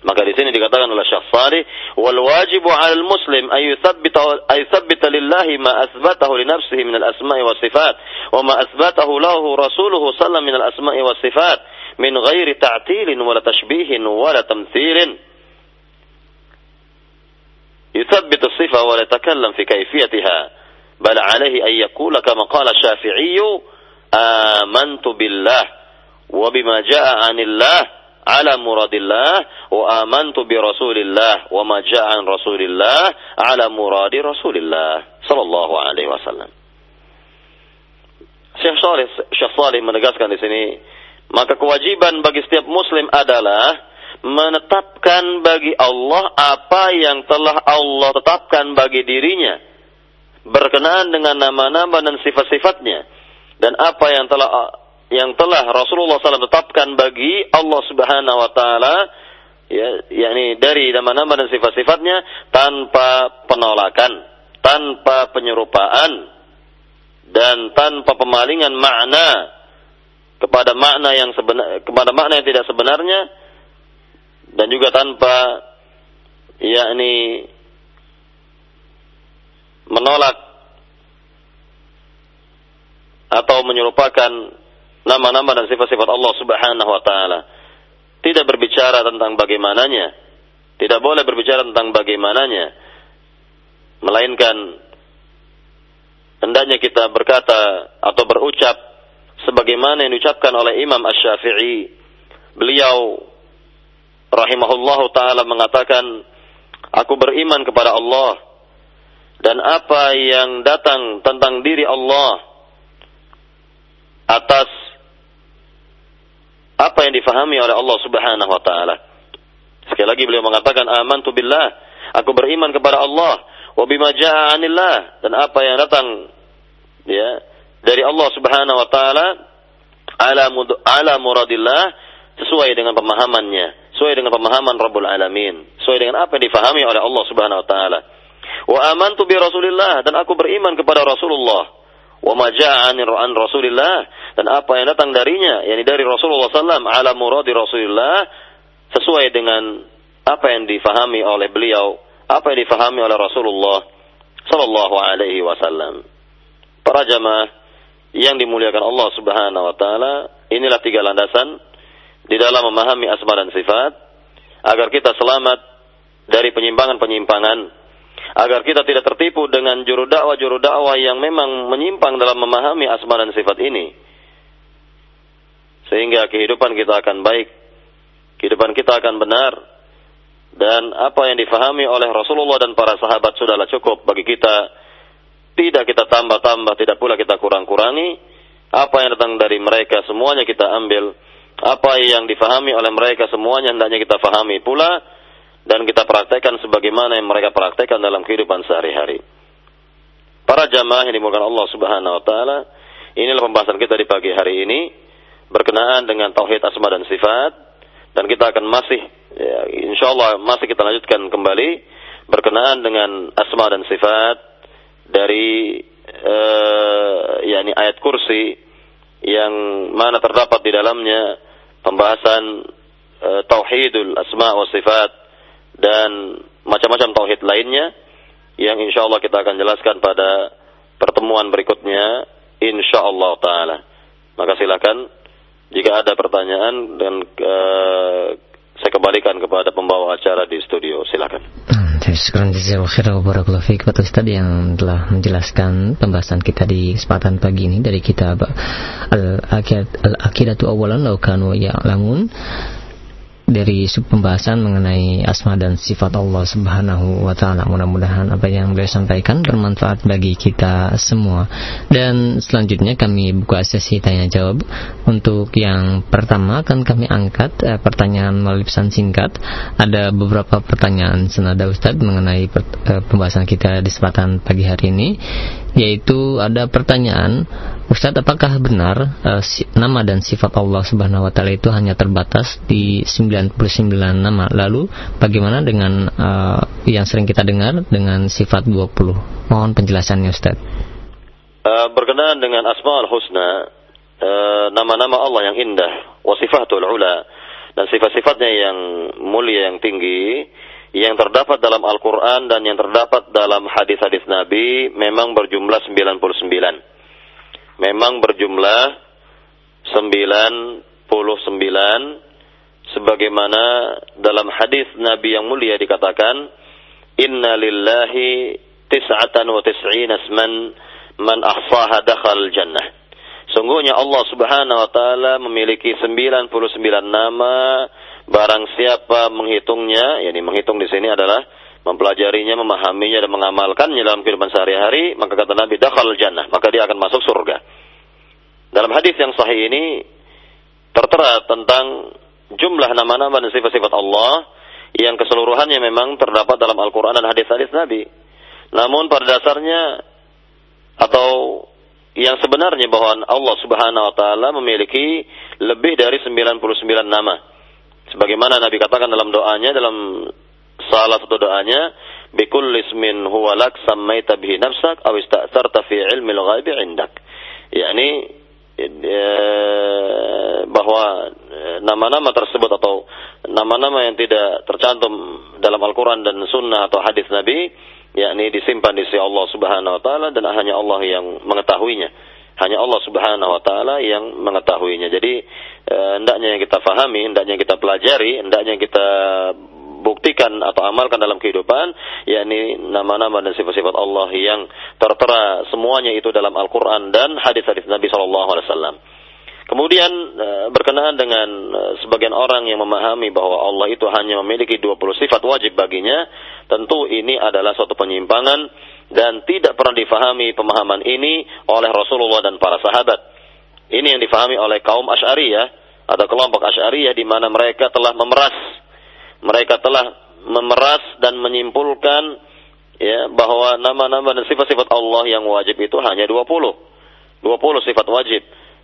Maka di sini dikatakan oleh Syekh Salih, wal wajibu 'alal muslim ay yuthabbita ay yuthabbita lillahi ma asbatahu li nafsihi min al-asma'i was sifat wa ma asbatahu lahu rasuluhu sallallahu min al-asma'i was sifat من غير تعتيل ولا تشبيه ولا تمثيل يثبت الصفة ولا يتكلم في كيفيتها بل عليه أن يقول كما قال الشافعي آمنت بالله وبما جاء عن الله على مراد الله وآمنت برسول الله وما جاء عن رسول الله على مراد رسول الله صلى الله عليه wasallam. Syekh Saleh Syekh Saleh menegaskan di sini Maka kewajiban bagi setiap muslim adalah menetapkan bagi Allah apa yang telah Allah tetapkan bagi dirinya. Berkenaan dengan nama-nama dan sifat-sifatnya. Dan apa yang telah yang telah Rasulullah SAW tetapkan bagi Allah Subhanahu wa taala ya yakni dari nama-nama dan sifat-sifatnya tanpa penolakan, tanpa penyerupaan dan tanpa pemalingan makna kepada makna yang sebenar kepada makna yang tidak sebenarnya dan juga tanpa yakni menolak atau menyerupakan nama-nama dan sifat-sifat Allah Subhanahu wa taala. Tidak berbicara tentang bagaimananya. Tidak boleh berbicara tentang bagaimananya. Melainkan hendaknya kita berkata atau berucap sebagaimana yang diucapkan oleh Imam Ash-Syafi'i. Beliau rahimahullahu taala mengatakan, "Aku beriman kepada Allah dan apa yang datang tentang diri Allah atas apa yang difahami oleh Allah Subhanahu wa taala." Sekali lagi beliau mengatakan, "Amantu billah." Aku beriman kepada Allah wa bima jaa anillah dan apa yang datang ya dari Allah Subhanahu wa taala ala ala muradillah sesuai dengan pemahamannya, sesuai dengan pemahaman Rabbul Alamin, sesuai dengan apa yang difahami oleh Allah Subhanahu wa taala. Wa amantu bi Rasulillah dan aku beriman kepada Rasulullah. Wa ma an Rasulillah dan apa yang datang darinya, yakni dari Rasulullah sallam ala muradi Rasulillah sesuai dengan apa yang difahami oleh beliau, apa yang difahami oleh Rasulullah sallallahu alaihi wasallam. Para jamaah yang dimuliakan Allah Subhanahu wa taala, inilah tiga landasan di dalam memahami asma dan sifat. Agar kita selamat dari penyimpangan-penyimpangan, agar kita tidak tertipu dengan juru dakwah-juru dakwah yang memang menyimpang dalam memahami asma dan sifat ini. Sehingga kehidupan kita akan baik, kehidupan kita akan benar, dan apa yang difahami oleh Rasulullah dan para sahabat sudahlah cukup bagi kita tidak kita tambah-tambah, tidak pula kita kurang-kurangi. Apa yang datang dari mereka semuanya kita ambil. Apa yang difahami oleh mereka semuanya hendaknya kita fahami pula dan kita praktekkan sebagaimana yang mereka praktekkan dalam kehidupan sehari-hari. Para jamaah yang dimulakan Allah Subhanahu wa taala, inilah pembahasan kita di pagi hari ini berkenaan dengan tauhid asma dan sifat dan kita akan masih ya, insyaallah masih kita lanjutkan kembali berkenaan dengan asma dan sifat dari uh, yakni ayat kursi yang mana terdapat di dalamnya pembahasan uh, tauhidul asma wa sifat dan macam-macam tauhid lainnya yang insya Allah kita akan jelaskan pada pertemuan berikutnya insya Allah taala. Maka silakan jika ada pertanyaan dan uh, saya kembalikan kepada pembawa acara di studio. Silakan. Sekarang jazakallahu barakallahu fiik Pak Ustaz yang telah menjelaskan pembahasan kita di kesempatan pagi ini dari kitab Al-Aqidatu Awalan Lau Kanu Ya'lamun dari sub pembahasan mengenai asma dan sifat Allah Subhanahu wa taala. Mudah-mudahan apa yang beliau sampaikan bermanfaat bagi kita semua. Dan selanjutnya kami buka sesi tanya jawab. Untuk yang pertama akan kami angkat eh, pertanyaan melalui pesan singkat. Ada beberapa pertanyaan senada Ustadz mengenai per, eh, pembahasan kita di kesempatan pagi hari ini yaitu ada pertanyaan Ustadz apakah benar uh, nama dan sifat Allah Subhanahu wa taala itu hanya terbatas di 99 nama? Lalu bagaimana dengan uh, yang sering kita dengar dengan sifat 20 mohon penjelasannya Ustadz. Uh, berkenaan dengan Asmaul Husna nama-nama uh, Allah yang indah wasifatul ula dan sifat-sifatnya yang mulia yang tinggi yang terdapat dalam Al-Quran dan yang terdapat dalam hadis-hadis Nabi memang berjumlah 99. Memang berjumlah 99 sebagaimana dalam hadis Nabi yang mulia dikatakan Inna lillahi tis'atan wa tis'ina asman man ahsaha dakhal jannah. Sungguhnya Allah Subhanahu wa taala memiliki 99 nama Barang siapa menghitungnya, yakni menghitung di sini adalah mempelajarinya, memahaminya dan mengamalkannya dalam kehidupan sehari-hari, maka kata Nabi dakhal jannah, maka dia akan masuk surga. Dalam hadis yang sahih ini tertera tentang jumlah nama-nama dan sifat-sifat Allah yang keseluruhannya memang terdapat dalam Al-Quran dan hadis-hadis Nabi. Namun pada dasarnya atau yang sebenarnya bahwa Allah Subhanahu wa taala memiliki lebih dari 99 nama. Sebagaimana Nabi katakan dalam doanya dalam salah satu doanya, "Bikul ismin huwa lak sammaita bihi nafsak aw ista'sarta fi ilmi al-ghaibi 'indak." yakni e, bahwa e, nama-nama tersebut atau nama-nama yang tidak tercantum dalam Al-Quran dan Sunnah atau hadis Nabi, yakni disimpan di sisi Allah Subhanahu Wa Taala dan hanya Allah yang mengetahuinya hanya Allah Subhanahu wa taala yang mengetahuinya. Jadi eh, hendaknya yang kita fahami, hendaknya yang kita pelajari, hendaknya yang kita buktikan atau amalkan dalam kehidupan yakni nama-nama dan sifat-sifat Allah yang tertera semuanya itu dalam Al-Qur'an dan hadis-hadis Nabi sallallahu alaihi wasallam. Kemudian eh, berkenaan dengan eh, sebagian orang yang memahami bahwa Allah itu hanya memiliki 20 sifat wajib baginya, tentu ini adalah suatu penyimpangan dan tidak pernah difahami pemahaman ini oleh Rasulullah dan para sahabat. Ini yang difahami oleh kaum Asy'ariyah atau kelompok Asy'ariyah di mana mereka telah memeras mereka telah memeras dan menyimpulkan ya bahwa nama-nama dan sifat-sifat Allah yang wajib itu hanya 20. 20 sifat wajib.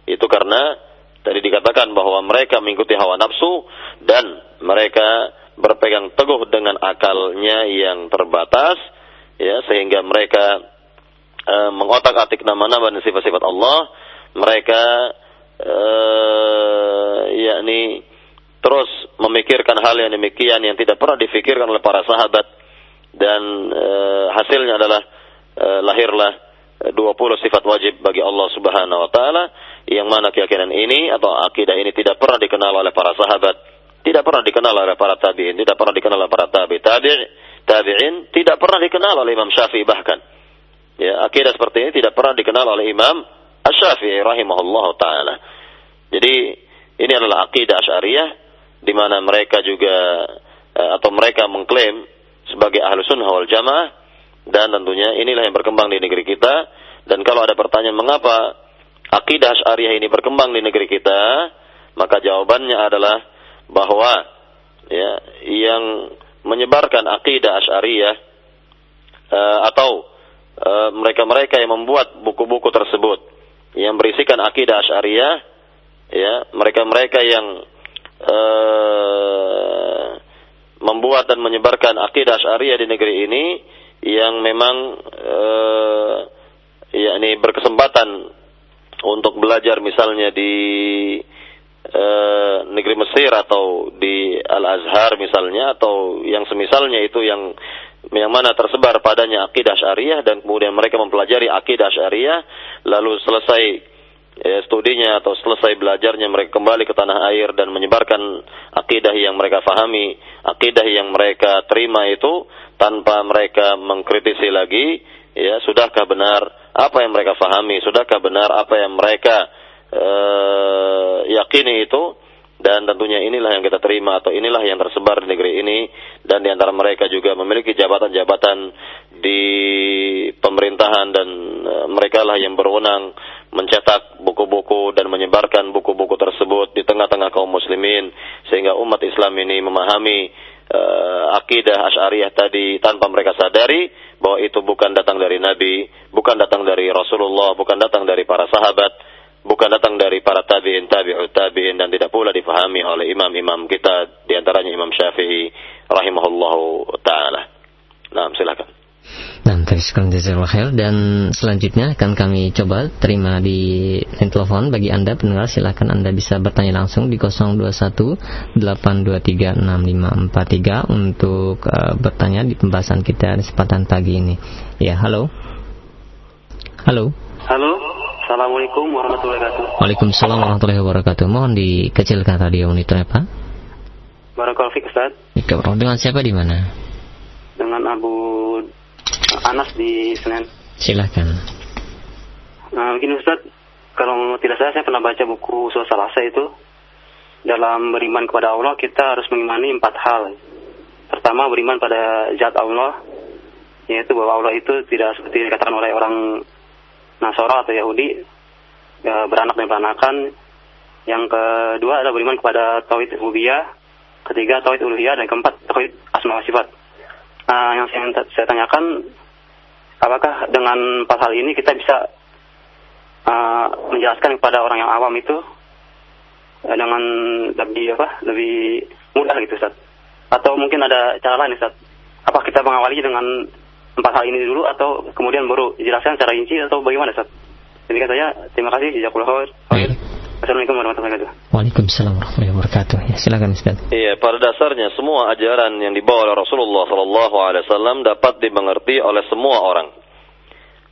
Itu karena tadi dikatakan bahwa mereka mengikuti hawa nafsu dan mereka berpegang teguh dengan akalnya yang terbatas ya sehingga mereka uh, mengotak-atik nama-nama dan sifat-sifat Allah. Mereka uh, yakni terus memikirkan hal yang demikian yang tidak pernah difikirkan oleh para sahabat. Dan uh, hasilnya adalah uh, lahirlah 20 sifat wajib bagi Allah Subhanahu wa taala yang mana keyakinan ini atau akidah ini tidak pernah dikenal oleh para sahabat, tidak pernah dikenal oleh para tabi'in, tidak pernah dikenal oleh para tabi' tabi' tabi'in tidak pernah dikenal oleh Imam Syafi'i bahkan. Ya, akidah seperti ini tidak pernah dikenal oleh Imam Asy-Syafi'i rahimahullah taala. Jadi ini adalah akidah Asy'ariyah di mana mereka juga eh, atau mereka mengklaim sebagai ahlu sunnah wal jamaah dan tentunya inilah yang berkembang di negeri kita dan kalau ada pertanyaan mengapa akidah Asy'ariyah ini berkembang di negeri kita maka jawabannya adalah bahwa ya yang menyebarkan akidah Asy'ariyah uh, atau eh, mereka-mereka yang membuat buku-buku tersebut yang berisikan akidah Asy'ariyah ya mereka-mereka yang uh, membuat dan menyebarkan akidah Syariah di negeri ini yang memang uh, yakni berkesempatan untuk belajar misalnya di uh, negeri Mesir atau di Al Azhar misalnya atau yang semisalnya itu yang yang mana tersebar padanya akidah syariah dan kemudian mereka mempelajari akidah syariah lalu selesai ya, studinya atau selesai belajarnya mereka kembali ke tanah air dan menyebarkan akidah yang mereka fahami, akidah yang mereka terima itu tanpa mereka mengkritisi lagi, ya sudahkah benar apa yang mereka fahami, sudahkah benar apa yang mereka uh, yakini itu dan tentunya inilah yang kita terima atau inilah yang tersebar di negeri ini dan di antara mereka juga memiliki jabatan-jabatan di pemerintahan dan e, mereka lah yang berwenang mencetak buku-buku dan menyebarkan buku-buku tersebut di tengah-tengah kaum muslimin sehingga umat Islam ini memahami uh, akidah Asy'ariyah tadi tanpa mereka sadari bahwa itu bukan datang dari Nabi, bukan datang dari Rasulullah, bukan datang dari para sahabat, bukan datang dari para tabi'in tabi'ut tabi'in dan tidak pula difahami oleh imam-imam kita di antaranya Imam Syafi'i rahimahullahu taala. Nah, silakan. Nah, terima kasih dan selanjutnya akan kami coba terima di telepon bagi Anda pendengar silakan Anda bisa bertanya langsung di 021 823 6543 untuk uh, bertanya di pembahasan kita di kesempatan pagi ini. Ya, halo. Halo. Halo. Assalamualaikum warahmatullahi wabarakatuh. Waalaikumsalam warahmatullahi wabarakatuh. Mohon dikecilkan radio monitornya, Pak. Barakallahu fiik, Ustaz. Dengan siapa di mana? Dengan Abu Anas di Senen. Silakan. Nah, begini Ustaz, kalau tidak salah saya pernah baca buku Surah Salasa itu dalam beriman kepada Allah kita harus mengimani empat hal. Pertama beriman pada zat Allah, yaitu bahwa Allah itu tidak seperti dikatakan oleh orang Nasara atau Yahudi ya, beranak dan peranakan. Yang kedua adalah beriman kepada tauhid rububiyah, ketiga tauhid uluhiyah dan keempat tauhid asma wa sifat. Nah, yang saya, saya tanyakan apakah dengan empat hal ini kita bisa uh, menjelaskan kepada orang yang awam itu uh, dengan lebih apa? lebih mudah gitu, Ustaz. Atau mungkin ada cara lain, Ustaz. Apa kita mengawali dengan empat hal ini dulu atau kemudian baru dijelaskan secara rinci atau bagaimana Ustaz? Demikian saja. Terima kasih. Jazakallahu khair. Assalamualaikum warahmatullahi wabarakatuh. Waalaikumsalam warahmatullahi wabarakatuh. Ya, silakan Ustaz. Iya, pada dasarnya semua ajaran yang dibawa oleh Rasulullah sallallahu alaihi wasallam dapat dimengerti oleh semua orang.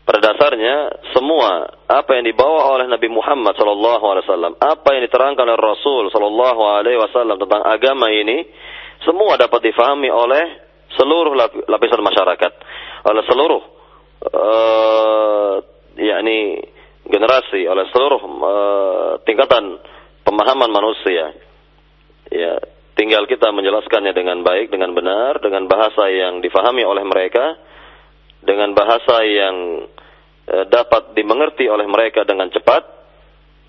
Pada dasarnya semua apa yang dibawa oleh Nabi Muhammad sallallahu alaihi wasallam, apa yang diterangkan oleh Rasul sallallahu alaihi wasallam tentang agama ini semua dapat difahami oleh seluruh lapisan masyarakat, oleh seluruh uh, yakni generasi, oleh seluruh uh, tingkatan pemahaman manusia. Ya, tinggal kita menjelaskannya dengan baik, dengan benar, dengan bahasa yang difahami oleh mereka, dengan bahasa yang uh, dapat dimengerti oleh mereka dengan cepat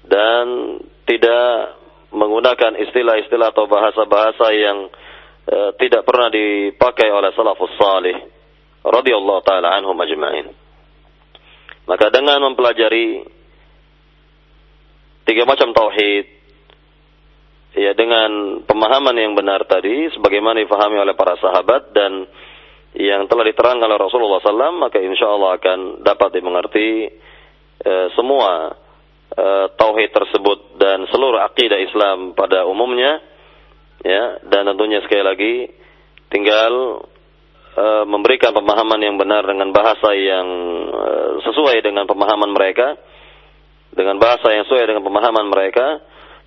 dan tidak menggunakan istilah-istilah atau bahasa-bahasa yang Eh, tidak pernah dipakai oleh salafus salih radhiyallahu taala anhum ajma'in. Maka dengan mempelajari tiga macam tauhid ya dengan pemahaman yang benar tadi sebagaimana difahami oleh para sahabat dan yang telah diterangkan oleh Rasulullah SAW maka insya Allah akan dapat dimengerti eh, semua eh, tauhid tersebut dan seluruh akidah Islam pada umumnya ya dan tentunya sekali lagi tinggal uh, memberikan pemahaman yang benar dengan bahasa yang uh, sesuai dengan pemahaman mereka dengan bahasa yang sesuai dengan pemahaman mereka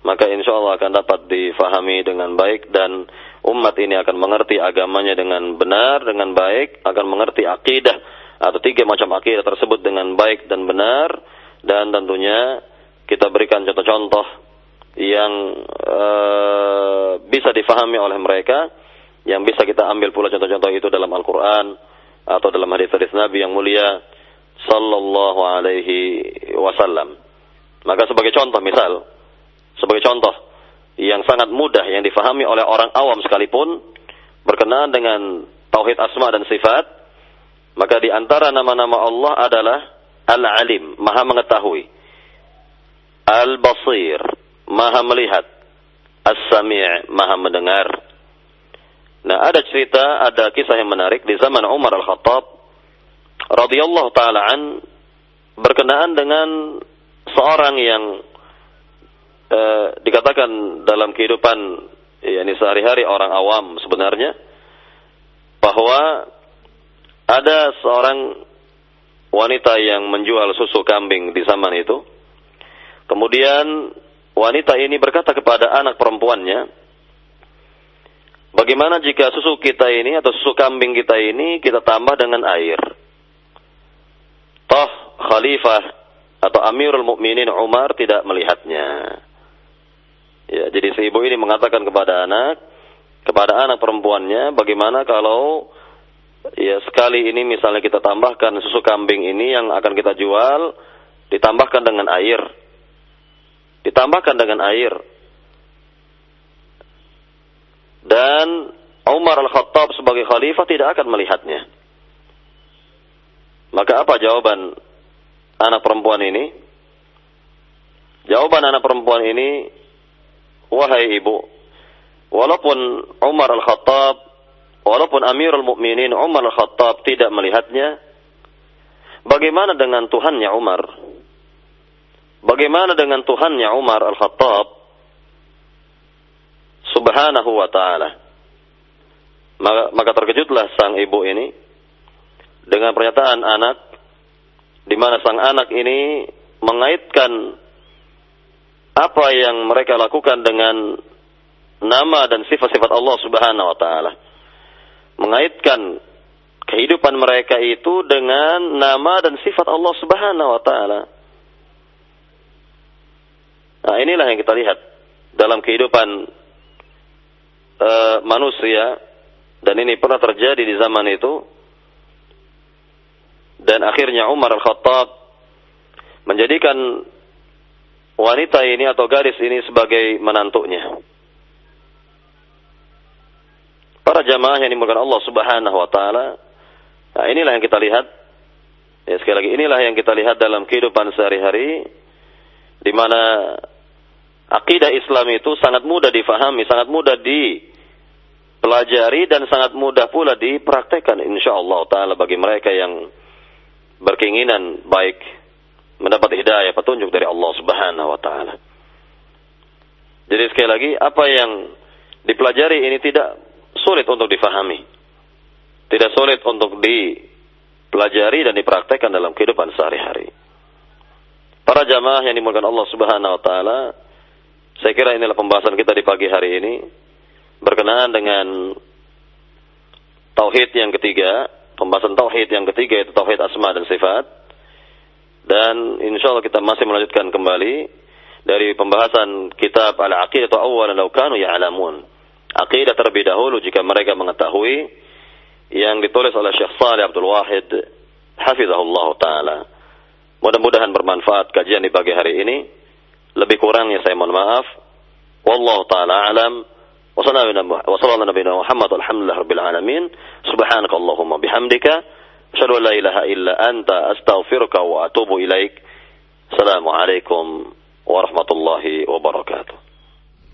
maka insya Allah akan dapat difahami dengan baik dan umat ini akan mengerti agamanya dengan benar dengan baik akan mengerti akidah atau tiga macam akidah tersebut dengan baik dan benar. Dan tentunya kita berikan contoh-contoh yang uh, bisa difahami oleh mereka, yang bisa kita ambil pula contoh-contoh itu dalam Al-Quran atau dalam hadis-hadis Nabi yang mulia Sallallahu Alaihi Wasallam. Maka sebagai contoh misal, sebagai contoh yang sangat mudah yang difahami oleh orang awam sekalipun berkenaan dengan tauhid asma dan sifat, maka di antara nama-nama Allah adalah Al-Alim, Maha mengetahui. Al-Basir, maha melihat. As-sami' maha mendengar. Nah, ada cerita, ada kisah yang menarik di zaman Umar Al-Khattab radhiyallahu taala an berkenaan dengan seorang yang eh, dikatakan dalam kehidupan yakni sehari-hari orang awam sebenarnya bahwa ada seorang wanita yang menjual susu kambing di zaman itu. Kemudian wanita ini berkata kepada anak perempuannya, Bagaimana jika susu kita ini atau susu kambing kita ini kita tambah dengan air? Toh khalifah atau Amirul Mukminin Umar tidak melihatnya. Ya, jadi si ibu ini mengatakan kepada anak, kepada anak perempuannya, bagaimana kalau ya sekali ini misalnya kita tambahkan susu kambing ini yang akan kita jual ditambahkan dengan air. Ditambahkan dengan air. Dan Umar Al-Khattab sebagai khalifah tidak akan melihatnya. Maka apa jawaban anak perempuan ini? Jawaban anak perempuan ini, wahai ibu, walaupun Umar Al-Khattab, walaupun Amirul Mukminin Umar Al-Khattab tidak melihatnya, bagaimana dengan Tuhannya Umar? Bagaimana dengan Tuhannya Umar Al-Khattab? Subhanahu wa ta'ala. Maka, maka terkejutlah sang ibu ini dengan pernyataan anak di mana sang anak ini mengaitkan apa yang mereka lakukan dengan nama dan sifat-sifat Allah Subhanahu wa taala. Mengaitkan kehidupan mereka itu dengan nama dan sifat Allah Subhanahu wa taala. Nah, inilah yang kita lihat dalam kehidupan uh, manusia dan ini pernah terjadi di zaman itu dan akhirnya Umar Al-Khattab menjadikan wanita ini atau gadis ini sebagai menantunya. Para jamaah yang dimulakan Allah Subhanahu wa taala. Nah, inilah yang kita lihat. Ya, sekali lagi inilah yang kita lihat dalam kehidupan sehari-hari di mana akidah Islam itu sangat mudah difahami, sangat mudah dipelajari dan sangat mudah pula dipraktekkan insyaallah taala bagi mereka yang berkeinginan baik mendapat hidayah petunjuk dari Allah Subhanahu wa taala. Jadi sekali lagi apa yang dipelajari ini tidak sulit untuk difahami. Tidak sulit untuk dipelajari dan dipraktekkan dalam kehidupan sehari-hari. Para jamaah yang dimulakan Allah Subhanahu wa taala, saya kira inilah pembahasan kita di pagi hari ini berkenaan dengan tauhid yang ketiga, pembahasan tauhid yang ketiga itu tauhid asma dan sifat. Dan insya Allah kita masih melanjutkan kembali dari pembahasan kitab Al-Aqidah awal law kanu ya'lamun. Aqidah terlebih dahulu jika mereka mengetahui yang ditulis oleh Syekh Saleh Abdul Wahid hafizahullah taala. Mudah-mudahan bermanfaat kajian di pagi hari ini. Lebih kurangnya saya mohon maaf. Wallahu taala alam. وصلى على نبينا محمد الحمد لله رب العالمين. سبحانك اللهم بحمدك أشهد أن لا إله إلا أنت أستغفرك وأتوب إليك. السلام عليكم ورحمة الله وبركاته.